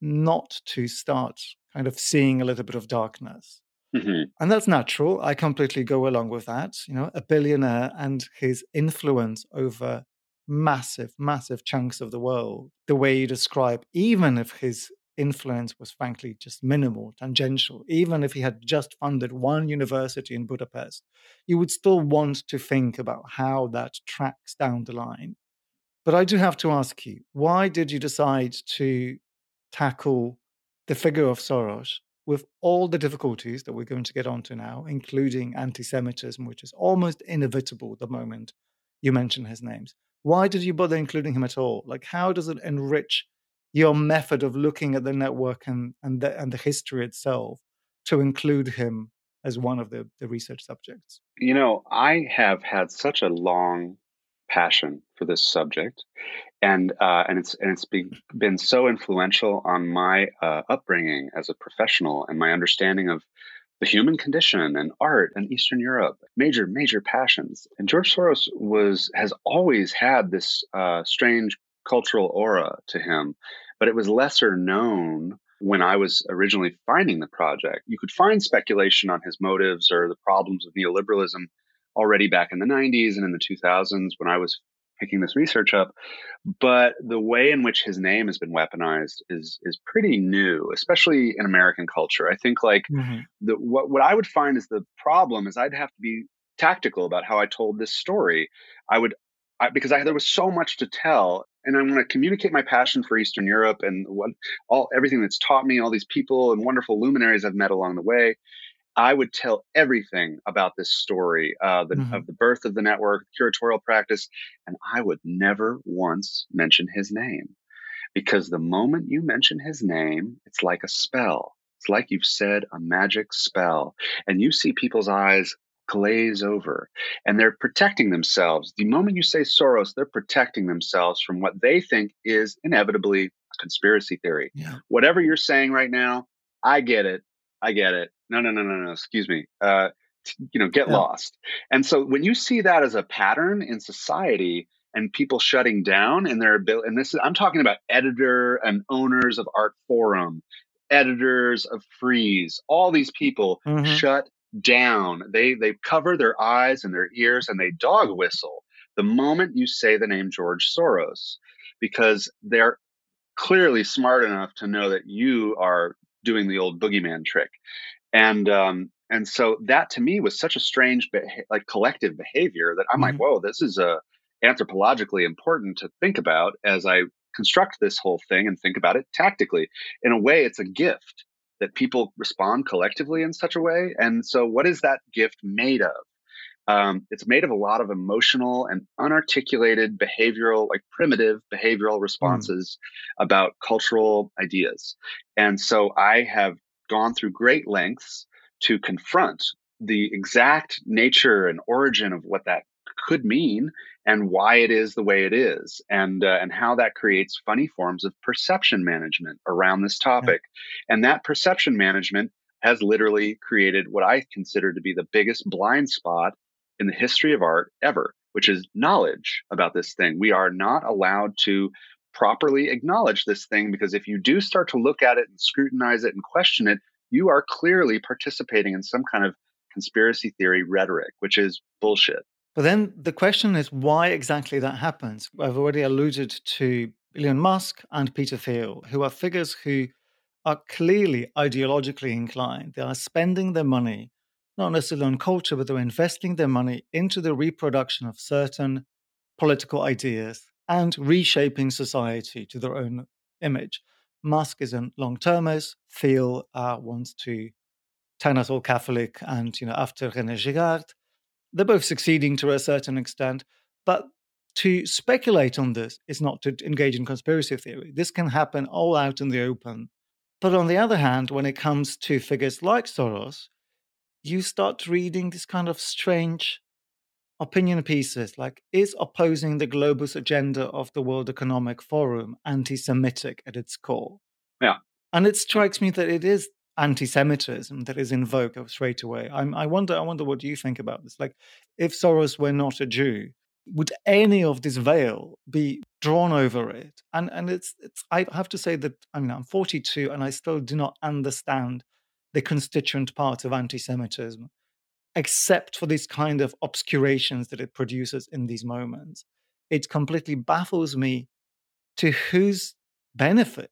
A: not to start kind of seeing a little bit of darkness. Mm-hmm. And that's natural. I completely go along with that. You know, a billionaire and his influence over massive, massive chunks of the world, the way you describe, even if his influence was frankly just minimal, tangential, even if he had just funded one university in Budapest, you would still want to think about how that tracks down the line. But I do have to ask you, why did you decide to tackle the figure of Soros with all the difficulties that we're going to get onto now, including anti Semitism, which is almost inevitable the moment you mention his names. Why did you bother including him at all? Like, how does it enrich your method of looking at the network and, and, the, and the history itself to include him as one of the, the research subjects?
B: You know, I have had such a long passion for this subject and uh, and it's and it's be, been so influential on my uh, upbringing as a professional and my understanding of the human condition and art and Eastern Europe, major major passions. And George Soros was has always had this uh, strange cultural aura to him, but it was lesser known when I was originally finding the project. You could find speculation on his motives or the problems of neoliberalism already back in the 90s and in the 2000s when I was picking this research up. But the way in which his name has been weaponized is is pretty new, especially in American culture. I think like mm-hmm. the what what I would find is the problem is I'd have to be tactical about how I told this story. I would I, because I, there was so much to tell, and I want to communicate my passion for Eastern Europe and what all everything that's taught me, all these people and wonderful luminaries I've met along the way. I would tell everything about this story uh, the, mm-hmm. of the birth of the network, curatorial practice, and I would never once mention his name. Because the moment you mention his name, it's like a spell. It's like you've said a magic spell, and you see people's eyes glaze over and they're protecting themselves. The moment you say Soros, they're protecting themselves from what they think is inevitably a conspiracy theory. Yeah. Whatever you're saying right now, I get it. I get it no, no, no, no, no, excuse me. Uh, you know, get yeah. lost. And so when you see that as a pattern in society and people shutting down and their ability, and this is, I'm talking about editor and owners of art forum editors of Frieze all these people mm-hmm. shut down. They, they cover their eyes and their ears and they dog whistle the moment you say the name George Soros because they're clearly smart enough to know that you are doing the old boogeyman trick and um, and so that to me was such a strange beha- like collective behavior that i'm mm-hmm. like whoa this is a uh, anthropologically important to think about as i construct this whole thing and think about it tactically in a way it's a gift that people respond collectively in such a way and so what is that gift made of um, it's made of a lot of emotional and unarticulated behavioral like primitive behavioral mm. responses mm. about cultural ideas and so i have gone through great lengths to confront the exact nature and origin of what that could mean and why it is the way it is and uh, and how that creates funny forms of perception management around this topic yeah. and that perception management has literally created what i consider to be the biggest blind spot in the history of art ever which is knowledge about this thing we are not allowed to properly acknowledge this thing because if you do start to look at it and scrutinize it and question it, you are clearly participating in some kind of conspiracy theory rhetoric, which is bullshit.
A: But then the question is why exactly that happens. I've already alluded to Elon Musk and Peter Thiel, who are figures who are clearly ideologically inclined. They are spending their money, not necessarily on culture, but they're investing their money into the reproduction of certain political ideas and reshaping society to their own image. Musk is a long termist. Thiel uh, wants to turn us all Catholic, and you know, after René Girard, they're both succeeding to a certain extent. But to speculate on this is not to engage in conspiracy theory. This can happen all out in the open. But on the other hand, when it comes to figures like Soros, you start reading this kind of strange opinion pieces like is opposing the globus agenda of the World Economic Forum anti-Semitic at its core?
B: Yeah.
A: And it strikes me that it is anti-Semitism that is in vogue straight away. I'm, I wonder. I wonder what you think about this. Like, if Soros were not a Jew, would any of this veil be drawn over it? And and it's it's. I have to say that I mean I'm 42 and I still do not understand the constituent parts of anti-Semitism except for these kind of obscurations that it produces in these moments. It completely baffles me to whose benefit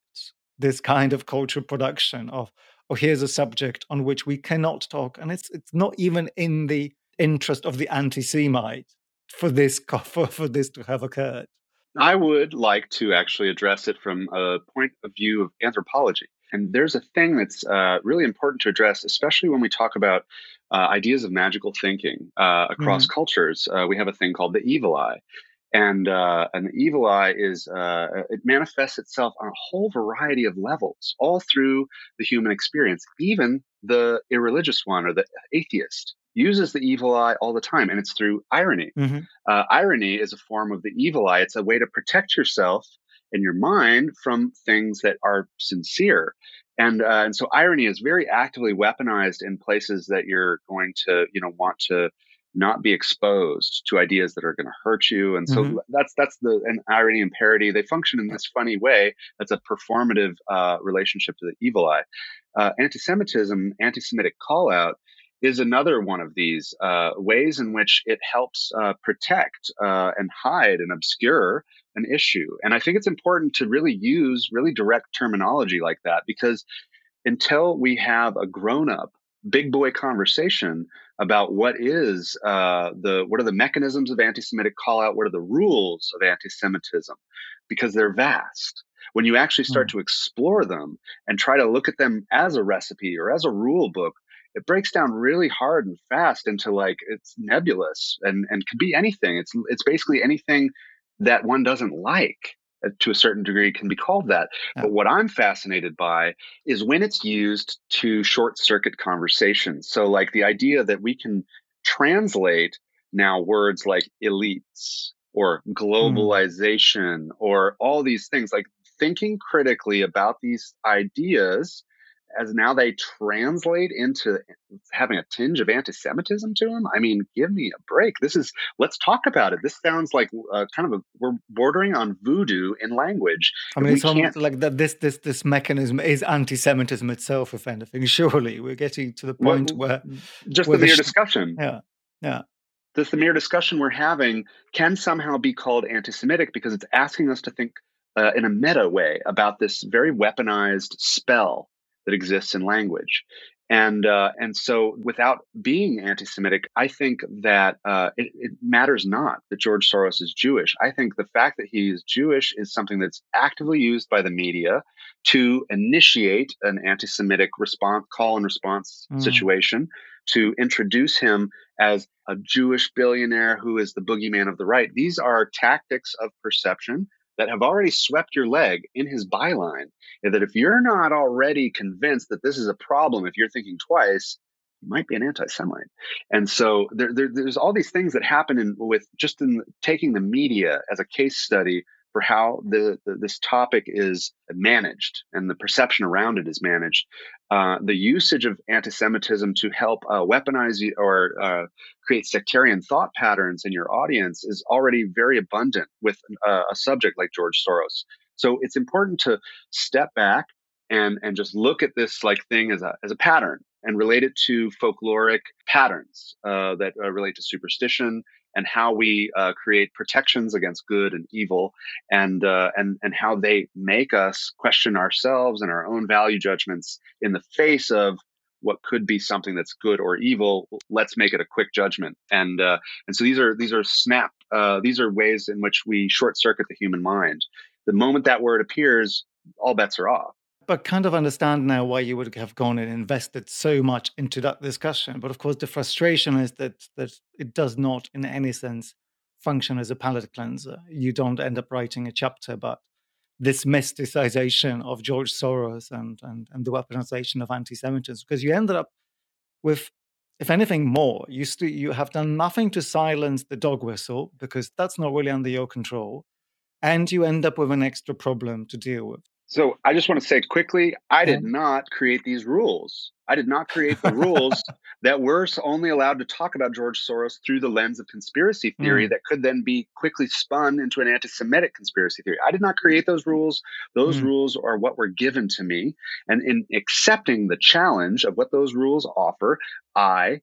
A: this kind of cultural production of, oh, here's a subject on which we cannot talk. And it's it's not even in the interest of the anti-Semite for this <laughs> for, for this to have occurred.
B: I would like to actually address it from a point of view of anthropology. And there's a thing that's uh, really important to address, especially when we talk about uh, ideas of magical thinking uh, across mm-hmm. cultures. Uh, we have a thing called the evil eye. And uh, an evil eye is uh, it manifests itself on a whole variety of levels, all through the human experience. Even the irreligious one or the atheist uses the evil eye all the time, and it's through irony. Mm-hmm. Uh, irony is a form of the evil eye. It's a way to protect yourself and your mind from things that are sincere. And uh, and so irony is very actively weaponized in places that you're going to you know want to not be exposed to ideas that are going to hurt you and so mm-hmm. that's that's the and irony and parody they function in this funny way that's a performative uh, relationship to the evil eye uh, anti-semitism anti-semitic call out is another one of these uh, ways in which it helps uh, protect uh, and hide and obscure an issue. And I think it's important to really use really direct terminology like that because until we have a grown up big boy conversation about what is uh, the what are the mechanisms of anti-Semitic call out, what are the rules of anti-Semitism, because they're vast. When you actually start mm. to explore them and try to look at them as a recipe or as a rule book, it breaks down really hard and fast into like it's nebulous and and could be anything. It's it's basically anything that one doesn't like to a certain degree can be called that. Yeah. But what I'm fascinated by is when it's used to short circuit conversations. So, like the idea that we can translate now words like elites or hmm. globalization mm. or all these things, like thinking critically about these ideas as now they translate into having a tinge of anti-Semitism to them. I mean, give me a break. This is let's talk about it. This sounds like uh, kind of a we're bordering on voodoo in language.
A: I mean, it's almost like that. This this this mechanism is anti-Semitism itself, if anything. <laughs> Surely we're getting to the point well, where
B: just where the mere sh- discussion.
A: Yeah, yeah.
B: Just the mere discussion we're having can somehow be called anti-Semitic because it's asking us to think uh, in a meta way about this very weaponized spell that exists in language. And uh, and so, without being anti-Semitic, I think that uh, it, it, matters not that George Soros is Jewish. I think the fact that he is Jewish is something that's actively used by the media to initiate an anti-Semitic response, call and response mm. situation, to introduce him as a Jewish billionaire who is the boogeyman of the right. These are tactics of perception that have already swept your leg in his byline. And That if you're not already convinced that this is a problem, if you're thinking twice, you might be an anti-Semite. And so there, there, there's all these things that happen in, with just in taking the media as a case study for how the, the, this topic is managed and the perception around it is managed. Uh, the usage of anti-Semitism to help uh, weaponize or uh, create sectarian thought patterns in your audience is already very abundant with uh, a subject like George Soros. So it's important to step back and and just look at this like thing as a as a pattern and relate it to folkloric patterns uh, that uh, relate to superstition and how we uh, create protections against good and evil, and uh, and and how they make us question ourselves and our own value judgments in the face of what could be something that's good or evil. Let's make it a quick judgment, and uh, and so these are these are snap. Uh, these are ways in which we short circuit the human mind. The moment that word appears, all bets are off
A: but kind of understand now why you would have gone and invested so much into that discussion. But of course, the frustration is that that it does not, in any sense, function as a palate cleanser. You don't end up writing a chapter, but this mysticization of George Soros and and, and the weaponization of anti-Semitism, because you ended up with, if anything more, you st- you have done nothing to silence the dog whistle because that's not really under your control, and you end up with an extra problem to deal with.
B: So I just want to say quickly, I did not create these rules. I did not create the rules <laughs> that we're only allowed to talk about George Soros through the lens of conspiracy theory mm. that could then be quickly spun into an anti Semitic conspiracy theory. I did not create those rules. Those mm. rules are what were given to me. And in accepting the challenge of what those rules offer, I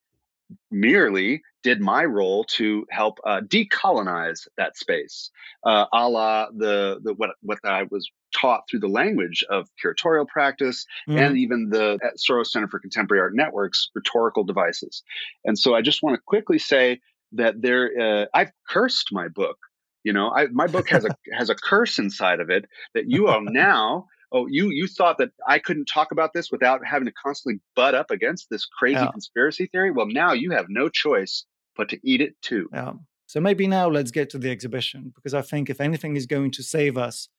B: merely did my role to help uh, decolonize that space, uh, a la the, the what what I was taught through the language of curatorial practice mm. and even the Soros Center for Contemporary Art Network's rhetorical devices. And so I just want to quickly say that there, uh, I've cursed my book. You know, I, my book has a <laughs> has a curse inside of it that you are <laughs> now oh you you thought that i couldn't talk about this without having to constantly butt up against this crazy yeah. conspiracy theory? Well now you have no choice but to eat it too.
A: Yeah. So maybe now let's get to the exhibition because i think if anything is going to save us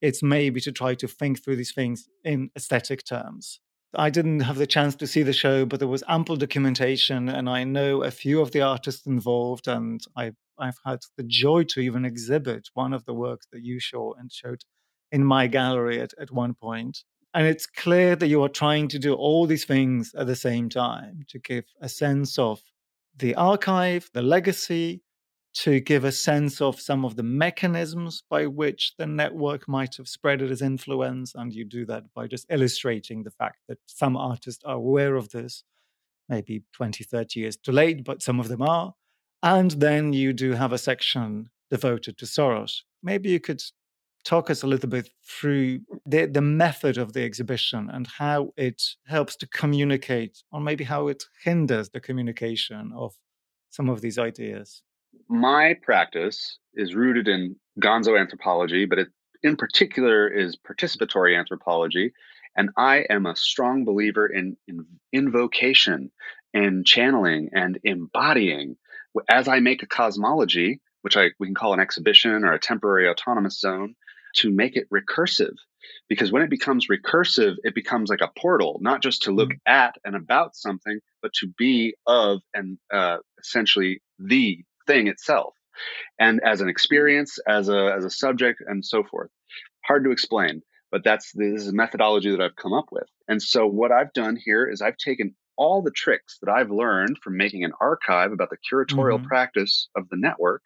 A: it's maybe to try to think through these things in aesthetic terms. I didn't have the chance to see the show, but there was ample documentation, and I know a few of the artists involved, and I, I've had the joy to even exhibit one of the works that you saw and showed in my gallery at, at one point. And it's clear that you are trying to do all these things at the same time to give a sense of the archive, the legacy, to give a sense of some of the mechanisms by which the network might have spread its influence. And you do that by just illustrating the fact that some artists are aware of this, maybe 20, 30 years too late, but some of them are. And then you do have a section devoted to Soros. Maybe you could talk us a little bit through the, the method of the exhibition and how it helps to communicate, or maybe how it hinders the communication of some of these ideas.
B: My practice is rooted in gonzo anthropology, but it in particular is participatory anthropology. And I am a strong believer in, in invocation and channeling and embodying. As I make a cosmology, which I we can call an exhibition or a temporary autonomous zone, to make it recursive because when it becomes recursive it becomes like a portal not just to look mm-hmm. at and about something but to be of and uh, essentially the thing itself and as an experience as a as a subject and so forth hard to explain but that's this is a methodology that i've come up with and so what i've done here is i've taken all the tricks that i've learned from making an archive about the curatorial mm-hmm. practice of the network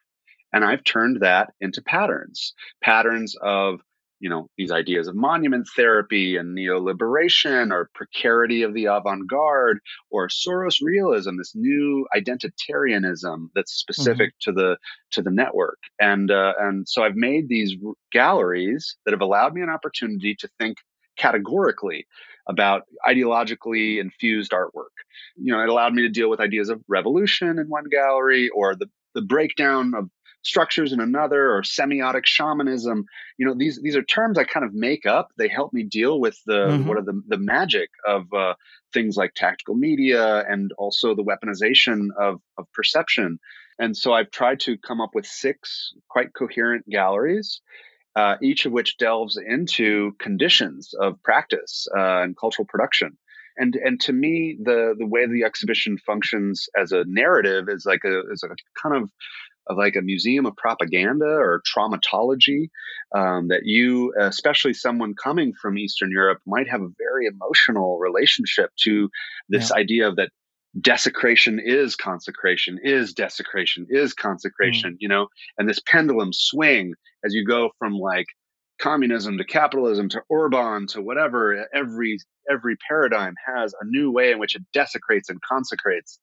B: and I've turned that into patterns, patterns of you know these ideas of monument therapy and neoliberation or precarity of the avant-garde or soros realism this new identitarianism that's specific mm-hmm. to the to the network and uh, and so i've made these galleries that have allowed me an opportunity to think categorically about ideologically infused artwork you know it allowed me to deal with ideas of revolution in one gallery or the the breakdown of structures in another or semiotic shamanism. You know these these are terms i kind of make up. They help me deal with the mm-hmm. what are the the magic of uh, things like tactical media and also the weaponization of of perception. And so i've tried to come up with six quite coherent galleries uh, each of which delves into conditions of practice uh, and cultural production. And and to me the the way the exhibition functions as a narrative is like a is a kind of of like a museum of propaganda or traumatology um, that you, especially someone coming from Eastern Europe, might have a very emotional relationship to this yeah. idea of that desecration is consecration, is desecration, is consecration, mm. you know, and this pendulum swing as you go from like communism to capitalism to Orban to whatever every every paradigm has a new way in which it desecrates and consecrates.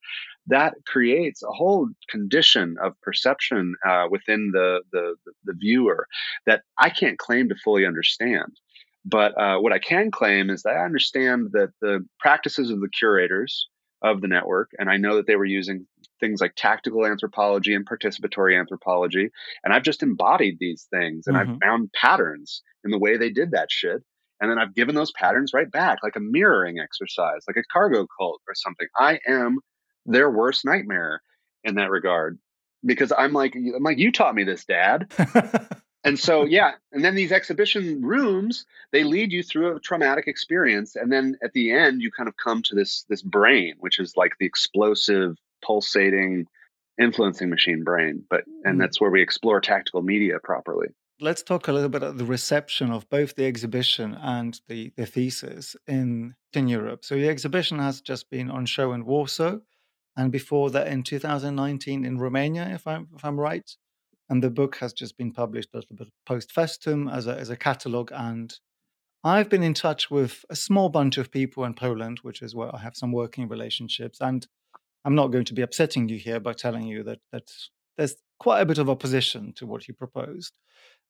B: That creates a whole condition of perception uh, within the, the the viewer that I can't claim to fully understand. But uh, what I can claim is that I understand that the practices of the curators of the network, and I know that they were using things like tactical anthropology and participatory anthropology, and I've just embodied these things, and mm-hmm. I've found patterns in the way they did that shit, and then I've given those patterns right back, like a mirroring exercise, like a cargo cult or something. I am their worst nightmare in that regard because I'm like, I'm like, you taught me this, Dad. <laughs> and so yeah and then these exhibition rooms they lead you through a traumatic experience and then at the end you kind of come to this this brain which is like the explosive pulsating influencing machine brain but and mm. that's where we explore tactical media properly.
A: Let's talk a little bit about the reception of both the exhibition and the, the thesis in in europe. So the exhibition has just been on show in warsaw and before that in 2019 in romania if i'm if i'm right and the book has just been published as a post festum as a, as a catalogue. And I've been in touch with a small bunch of people in Poland, which is where I have some working relationships. And I'm not going to be upsetting you here by telling you that, that there's quite a bit of opposition to what you proposed.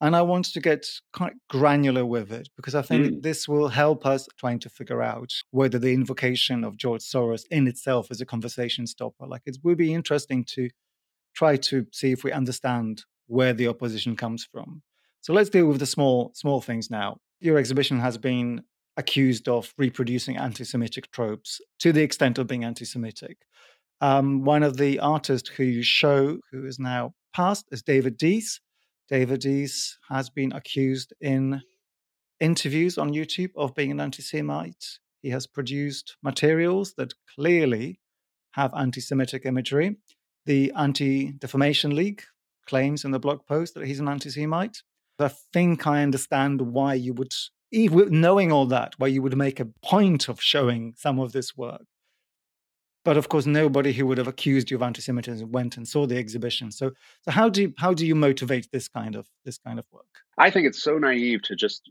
A: And I want to get quite granular with it because I think mm. this will help us trying to figure out whether the invocation of George Soros in itself is a conversation stopper. Like it would be interesting to try to see if we understand where the opposition comes from. So let's deal with the small small things now. Your exhibition has been accused of reproducing anti-Semitic tropes to the extent of being anti-Semitic. Um, one of the artists who you show, who is now passed, is David Dees. David Dees has been accused in interviews on YouTube of being an anti-Semite. He has produced materials that clearly have anti-Semitic imagery. The Anti-Defamation League, claims in the blog post that he's an anti Semite. I think I understand why you would, even knowing all that, why you would make a point of showing some of this work. But of course, nobody who would have accused you of anti-Semitism went and saw the exhibition. So, so how do you, how do you motivate this kind of this kind of work?
B: I think it's so naive to just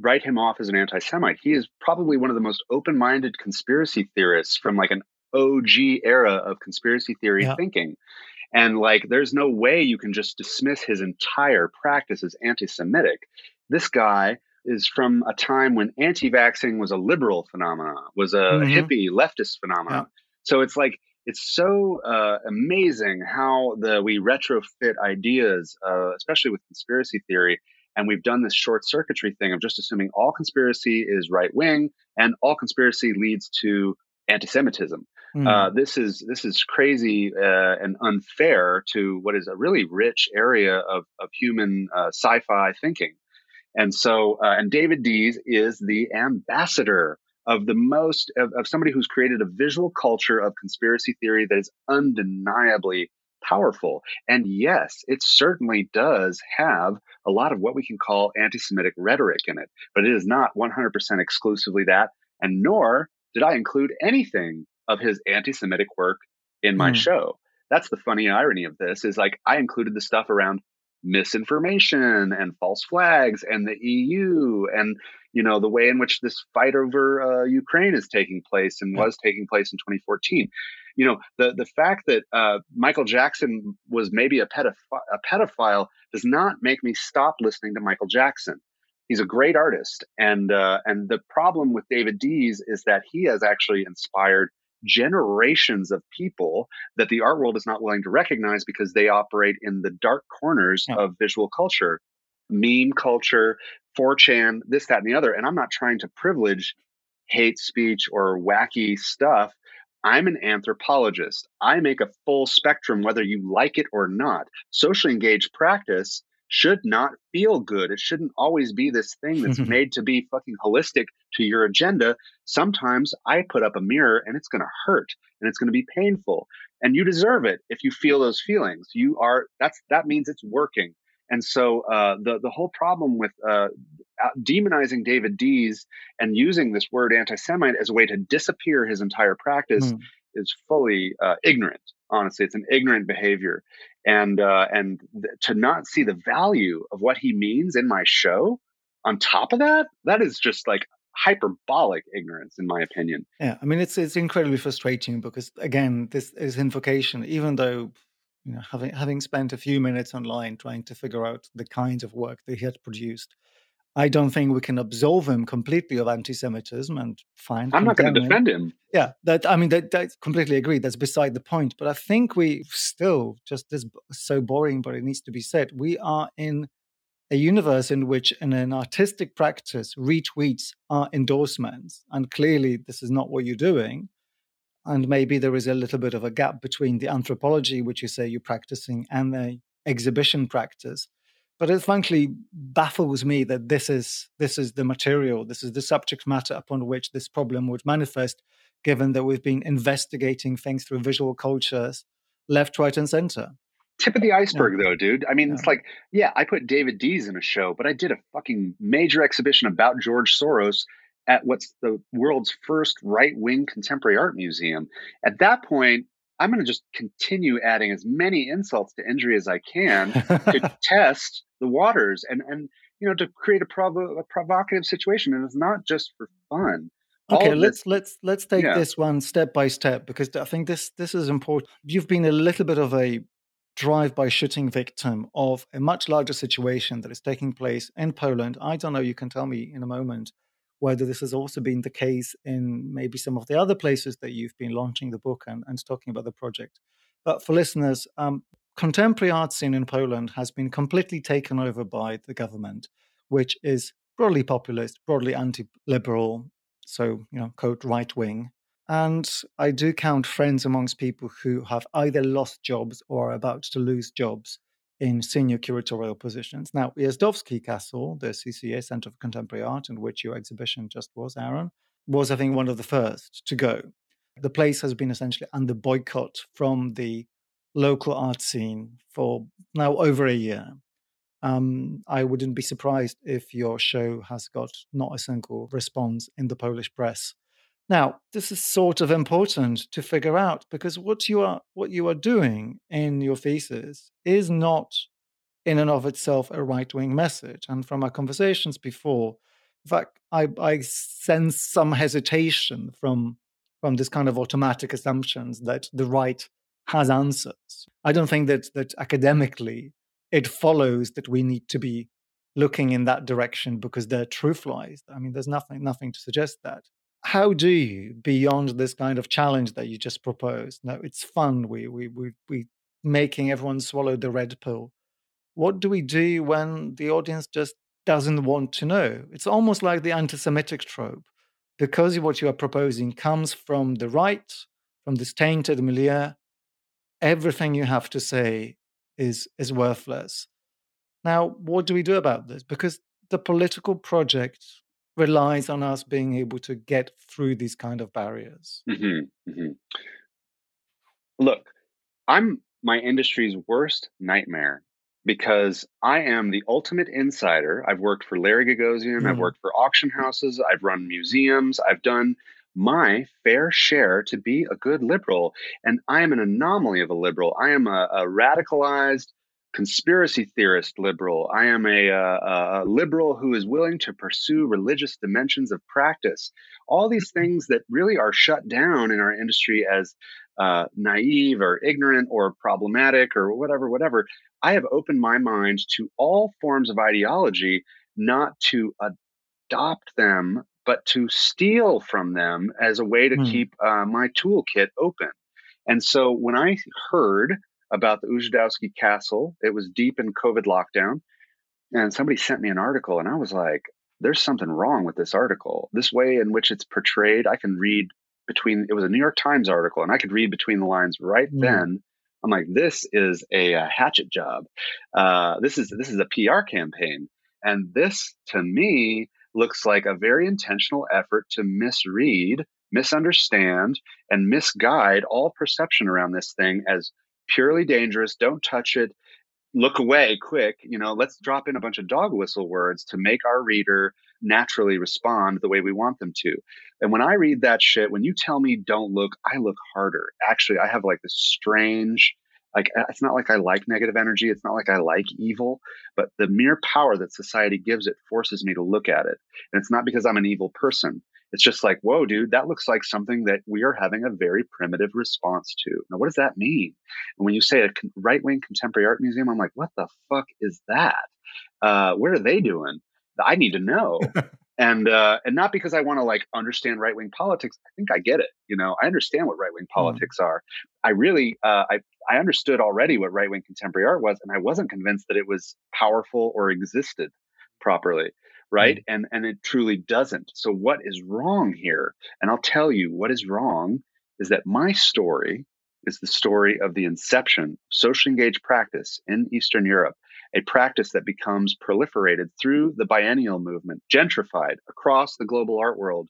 B: write him off as an anti-Semite. He is probably one of the most open-minded conspiracy theorists from like an OG era of conspiracy theory yeah. thinking. And like, there's no way you can just dismiss his entire practice as anti Semitic. This guy is from a time when anti vaxxing was a liberal phenomenon, was a mm-hmm. hippie leftist phenomenon. Yeah. So it's like, it's so uh, amazing how the we retrofit ideas, uh, especially with conspiracy theory, and we've done this short circuitry thing of just assuming all conspiracy is right wing and all conspiracy leads to anti-Semitism. Mm. Uh, this is this is crazy uh, and unfair to what is a really rich area of of human uh, sci-fi thinking. And so, uh, and David Dees is the ambassador of the most of, of somebody who's created a visual culture of conspiracy theory that is undeniably powerful. And yes, it certainly does have a lot of what we can call anti Semitic rhetoric in it, but it is not 100% exclusively that, and nor did I include anything of his anti-Semitic work in my mm. show. That's the funny irony of this is like I included the stuff around misinformation and false flags and the EU and you know the way in which this fight over uh, Ukraine is taking place and yeah. was taking place in 2014. You know the the fact that uh, Michael Jackson was maybe a, pedoph- a pedophile does not make me stop listening to Michael Jackson he's a great artist and uh, and the problem with david dees is that he has actually inspired generations of people that the art world is not willing to recognize because they operate in the dark corners yeah. of visual culture meme culture 4chan this that and the other and i'm not trying to privilege hate speech or wacky stuff I'm an anthropologist. I make a full spectrum, whether you like it or not. Socially engaged practice should not feel good. It shouldn't always be this thing that's <laughs> made to be fucking holistic to your agenda. Sometimes I put up a mirror and it's going to hurt and it's going to be painful and you deserve it if you feel those feelings. You are, that's, that means it's working. And so, uh, the, the whole problem with, uh, demonizing David Dees and using this word anti-Semite as a way to disappear his entire practice mm. Is fully, uh, ignorant honestly it's an ignorant behavior and uh, and th- to not see the value of what he means in my show on top of that, that is just like hyperbolic ignorance, in my opinion.
A: Yeah, I mean, it's it's incredibly frustrating because again, this is invocation. Even though you know, having having spent a few minutes online trying to figure out the kinds of work that he had produced, I don't think we can absolve him completely of anti-Semitism and fine.
B: I'm not going to defend him.
A: Yeah, that I mean, that, that completely agree. That's beside the point. But I think we still just this is so boring, but it needs to be said. We are in a universe in which, in an artistic practice, retweets are endorsements, and clearly this is not what you're doing. And maybe there is a little bit of a gap between the anthropology, which you say you're practicing, and the exhibition practice but it frankly baffles me that this is this is the material this is the subject matter upon which this problem would manifest given that we've been investigating things through visual cultures left right and center
B: tip of the iceberg yeah. though dude i mean yeah. it's like yeah i put david dees in a show but i did a fucking major exhibition about george soros at what's the world's first right-wing contemporary art museum at that point I'm going to just continue adding as many insults to injury as I can to <laughs> test the waters and and you know to create a, provo- a provocative situation and it's not just for fun.
A: Okay let's this, let's let's take yeah. this one step by step because i think this this is important you've been a little bit of a drive-by shooting victim of a much larger situation that is taking place in poland. I don't know you can tell me in a moment whether this has also been the case in maybe some of the other places that you've been launching the book and, and talking about the project. But for listeners um, contemporary art scene in Poland has been completely taken over by the government, which is broadly populist, broadly anti-liberal, so you know, quote right wing. And I do count friends amongst people who have either lost jobs or are about to lose jobs in senior curatorial positions. Now, Ujazdowski Castle, the CCA Center for Contemporary Art, in which your exhibition just was, Aaron, was, I think, one of the first to go. The place has been essentially under boycott from the local art scene for now over a year. Um, I wouldn't be surprised if your show has got not a single response in the Polish press. Now, this is sort of important to figure out because what you are what you are doing in your thesis is not in and of itself a right wing message. And from our conversations before, in fact, I, I sense some hesitation from from this kind of automatic assumptions that the right has answers. I don't think that that academically it follows that we need to be looking in that direction because they're truth lies. I mean, there's nothing nothing to suggest that. How do you, beyond this kind of challenge that you just proposed? No, it's fun. We we we we making everyone swallow the red pill. What do we do when the audience just doesn't want to know? It's almost like the anti-Semitic trope, because what you are proposing comes from the right, from this tainted milieu everything you have to say is is worthless. Now, what do we do about this? Because the political project relies on us being able to get through these kind of barriers.
B: Mm-hmm, mm-hmm. Look, I'm my industry's worst nightmare because I am the ultimate insider. I've worked for Larry Gagosian, mm. I've worked for auction houses, I've run museums, I've done my fair share to be a good liberal. And I am an anomaly of a liberal. I am a, a radicalized conspiracy theorist liberal. I am a, a, a, liberal who is willing to pursue religious dimensions of practice. All these things that really are shut down in our industry as uh, naive or ignorant or problematic or whatever, whatever. I have opened my mind to all forms of ideology, not to adopt them but to steal from them as a way to mm. keep uh, my toolkit open. And so when I heard about the Ujazdowski Castle, it was deep in COVID lockdown, and somebody sent me an article, and I was like, "There's something wrong with this article. This way in which it's portrayed, I can read between." It was a New York Times article, and I could read between the lines right mm. then. I'm like, "This is a, a hatchet job. Uh, this is this is a PR campaign." And this, to me, looks like a very intentional effort to misread, misunderstand, and misguide all perception around this thing as purely dangerous. Don't touch it. Look away quick. You know, let's drop in a bunch of dog whistle words to make our reader naturally respond the way we want them to. And when I read that shit, when you tell me don't look, I look harder. Actually, I have like this strange Like it's not like I like negative energy. It's not like I like evil, but the mere power that society gives it forces me to look at it. And it's not because I'm an evil person. It's just like, whoa, dude, that looks like something that we are having a very primitive response to. Now, what does that mean? And when you say a right wing contemporary art museum, I'm like, what the fuck is that? Uh, what are they doing? I need to know. <laughs> and uh, and not because I want to like understand right wing politics. I think I get it. You know, I understand what right wing hmm. politics mm. are. I really uh, I I understood already what right wing contemporary art was, and I wasn't convinced that it was powerful or existed properly. Right. Mm. And and it truly doesn't. So what is wrong here? And I'll tell you what is wrong is that my story is the story of the inception of socially engaged practice in Eastern Europe a practice that becomes proliferated through the biennial movement, gentrified across the global art world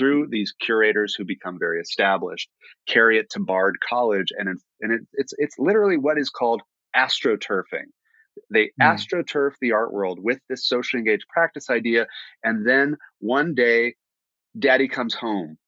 B: through these curators who become very established, carry it to Bard College, and and it, it's it's literally what is called astroturfing. They mm. astroturf the art world with this socially engaged practice idea, and then one day, Daddy comes home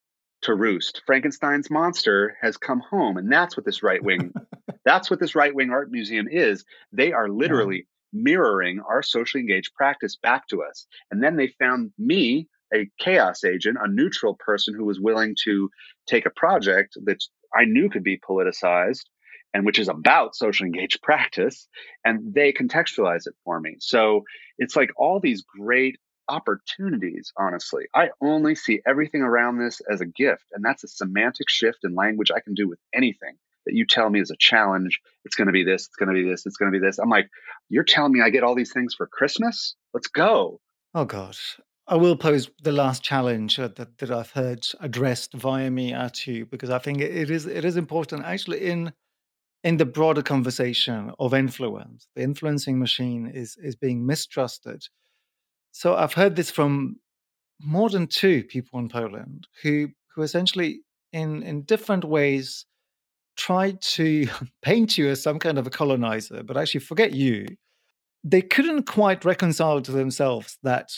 B: to roost. Frankenstein's monster has come home, and that's what this right wing <laughs> That's what this right wing art museum is. They are literally mirroring our socially engaged practice back to us. And then they found me, a chaos agent, a neutral person who was willing to take a project that I knew could be politicized and which is about social engaged <laughs> practice and they contextualize it for me so it's like all these great opportunities honestly i only see everything around this as a gift and that's a semantic shift in language i can do with anything that you tell me is a challenge. It's going to be this, it's going to be this, it's going to be this. I'm like, you're telling me I get all these things for Christmas? Let's go.
A: Oh, gosh. I will pose the last challenge uh, that, that I've heard addressed via me at you because I think it is it is important actually in in the broader conversation of influence. The influencing machine is is being mistrusted. So I've heard this from more than two people in Poland who who essentially in in different ways tried to <laughs> paint you as some kind of a colonizer, but actually forget you, they couldn't quite reconcile to themselves that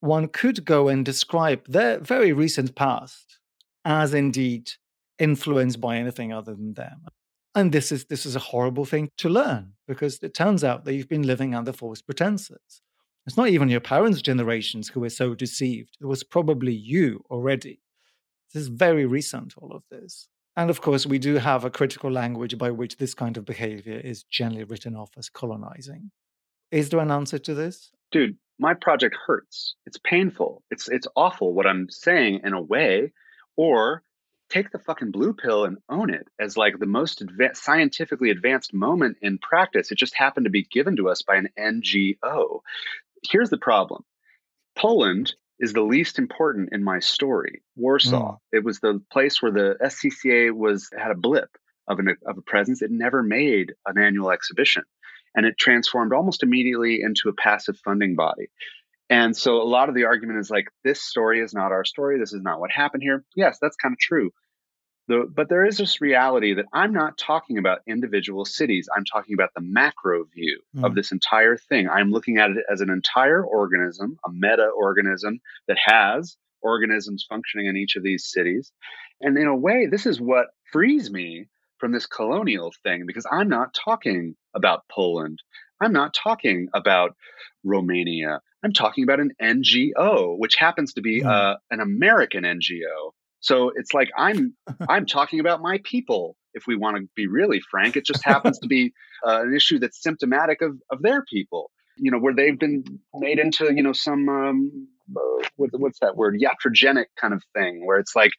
A: one could go and describe their very recent past as indeed influenced by anything other than them. And this is this is a horrible thing to learn because it turns out that you've been living under false pretenses. It's not even your parents' generations who were so deceived. It was probably you already. This is very recent, all of this. And of course, we do have a critical language by which this kind of behavior is generally written off as colonizing. Is there an answer to this?
B: Dude, my project hurts. It's painful. It's it's awful what I'm saying in a way, or take the fucking blue pill and own it as like the most scientifically advanced moment in practice. It just happened to be given to us by an NGO. Here's the problem. Poland is the least important in my story. Warsaw. Mm. It was the place where the SCCA was had a blip of an of a presence. It never made an annual exhibition, and it transformed almost immediately into a passive funding body. And so a lot of the argument is like, this story is not our story. This is not what happened here. Yes, that's kind of true. The, but there is this reality that I'm not talking about individual cities. I'm talking about the macro view mm. of this entire thing. I'm looking at it as an entire organism, a meta organism that has organisms functioning in each of these cities. And in a way, this is what frees me from this colonial thing because I'm not talking about Poland. I'm not talking about Romania. I'm talking about an NGO, which happens to be uh, an American NGO so it's like I'm <laughs> I'm talking about my people. If we want to be really frank, it just happens to be uh, an issue that's symptomatic of of their people. You know, where they've been made into you know some um, uh, what, what's that word iatrogenic kind of thing, where it's like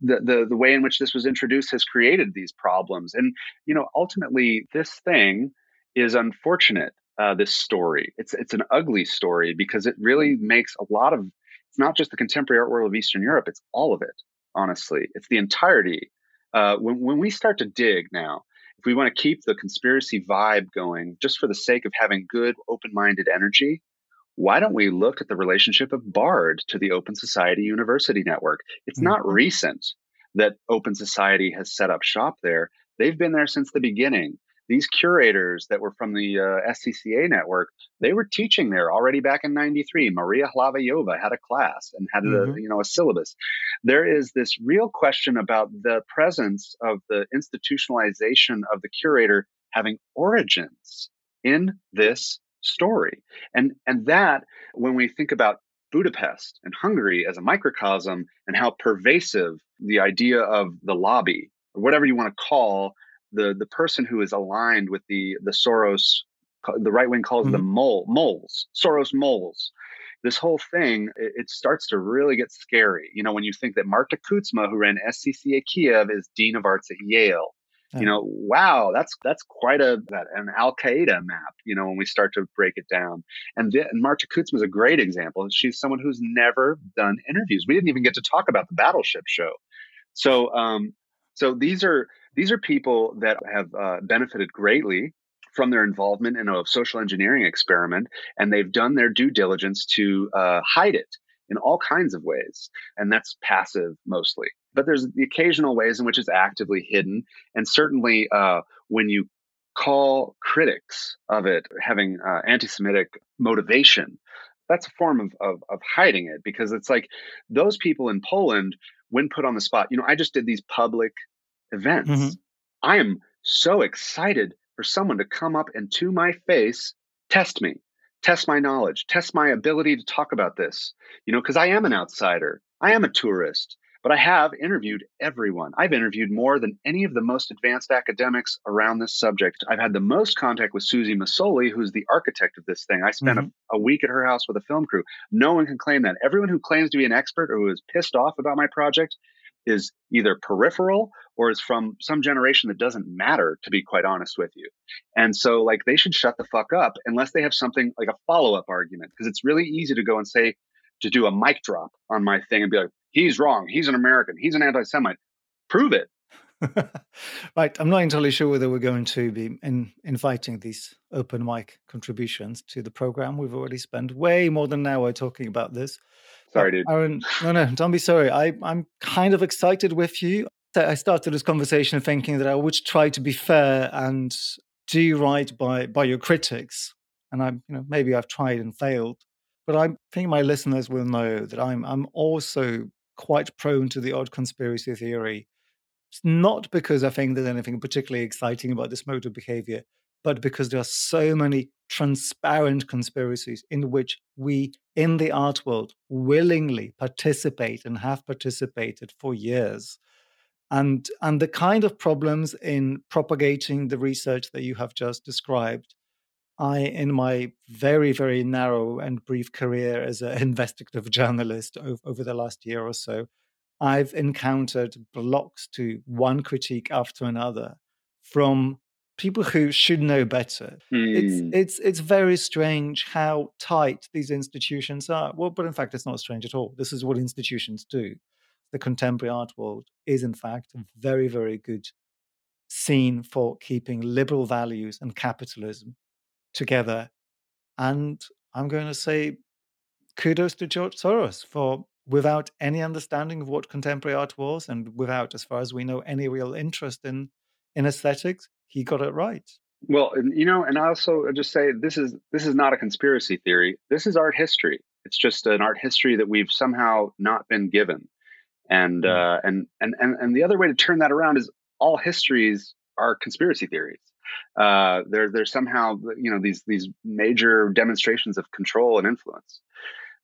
B: the, the the way in which this was introduced has created these problems. And you know, ultimately, this thing is unfortunate. Uh, this story, it's it's an ugly story because it really makes a lot of it's not just the contemporary art world of Eastern Europe, it's all of it, honestly. It's the entirety. Uh, when, when we start to dig now, if we want to keep the conspiracy vibe going just for the sake of having good, open minded energy, why don't we look at the relationship of BARD to the Open Society University Network? It's mm-hmm. not recent that Open Society has set up shop there. They've been there since the beginning. these curators that were from the uh, SCCA network, they were teaching there already back in 93. Maria Hlavajova had a class and had mm-hmm. a, you know, a syllabus. There is this real question about the presence of the institutionalization of the curator having origins in this story. And, and that, when we think about Budapest and Hungary as a microcosm and how pervasive the idea of the lobby, or whatever you want to call the, the person who is aligned with the, the Soros, the right wing calls mm-hmm. them mole, moles, Soros moles. This whole thing, it, it, starts to really get scary. You know, when you think that Marta Kuzma, who ran SCCA Kiev, is Dean of Arts at Yale, you know, wow, that's that's quite a that, an Al Qaeda map. You know, when we start to break it down, and, the, and Marta Kuzma is a great example. She's someone who's never done interviews. We didn't even get to talk about the Battleship show. So, um, so these are these are people that have uh, benefited greatly from their involvement in a social engineering experiment, and they've done their due diligence to uh, hide it in all kinds of ways, and that's passive mostly but there's the occasional ways in which it's actively hidden. And certainly uh, when you call critics of it having uh, anti-Semitic motivation, that's a form of, of, of hiding it because it's like those people in Poland, when put on the spot, you know, I just did these public events. Mm-hmm. I am so excited for someone to come up and to my face test me, test my knowledge, test my ability to talk about this, you know, because I am an outsider. I am a tourist. But I have interviewed everyone. I've interviewed more than any of the most advanced academics around this subject. I've had the most contact with Suzy Mészöly, who's the architect of this thing. I spent mm-hmm. a, a, week at her house with a film crew. No one can claim that. Everyone who claims to be an expert or who is pissed off about my project is either peripheral or is from some generation that doesn't matter, to be quite honest with you. And so, like, they should shut the fuck up unless they have something like a follow up argument, because it's really easy to go and say, to do a mic drop on my thing and be like, he's wrong. He's an American. He's an anti Semite. Prove it. <laughs>
A: right. I'm not entirely sure whether we're going to be in, inviting these open mic contributions to the program. We've already spent way more than an hour talking about this.
B: Sorry, dude.
A: Aaron, no, no, don't be sorry. I, I'm kind of excited with you. I started this conversation thinking that I would try to be fair and do right by by your critics. And I'm, you know, maybe I've tried and failed. But I think my listeners will know that I'm I'm also quite prone to the odd conspiracy theory. It's not because I think there's anything particularly exciting about this mode of behavior, but because there are so many transparent conspiracies in which we in the art world willingly participate and have participated for years. And, and the kind of problems in propagating the research that you have just described I, in my very, very narrow and brief career as an <laughs> investigative journalist over, over the last year or so, I've encountered blocks to one critique after another from people who should know better. Mm. It's hmm. it's it's very strange how tight these institutions are. Well, but in fact, it's not strange at all. This is what institutions do. The contemporary art world is, in fact, a very, very good scene for keeping liberal values and capitalism together. And I'm going to say kudos to George Soros for, without any understanding of what contemporary art was, and without, as far as we know, any real interest in in aesthetics, he got it right.
B: Well, you know, and I also just say this is this is not a conspiracy theory. This is art history. It's just an art history that we've somehow not been given. And mm. uh, and and and and the other way to turn that around is all histories are conspiracy theories uh, there there's somehow you know these these major demonstrations of control and influence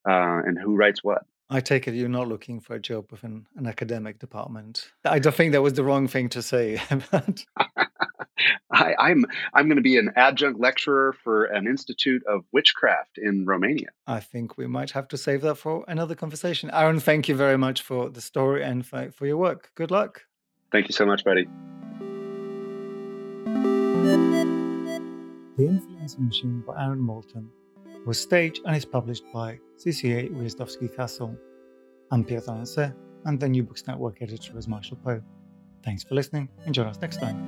B: uh, and who writes what.
A: I take it you're not looking for a job within an academic department. I don't think that was the wrong thing to say. <laughs> <laughs>
B: I, I'm I'm going to be an adjunct lecturer for an institute of witchcraft in Romania.
A: I think we might have to save that for another conversation. Aaron, thank you very much for the story and for, for your work. Good luck.
B: Thank you so much, buddy.
A: The Influencing Machine by Aaron Moulton was staged and is published by CCA Ujazdowski Castle. I'm Pierre d'Alancaisez, and the New Books Network editor is Marshall Poe. Thanks for listening and join us next time.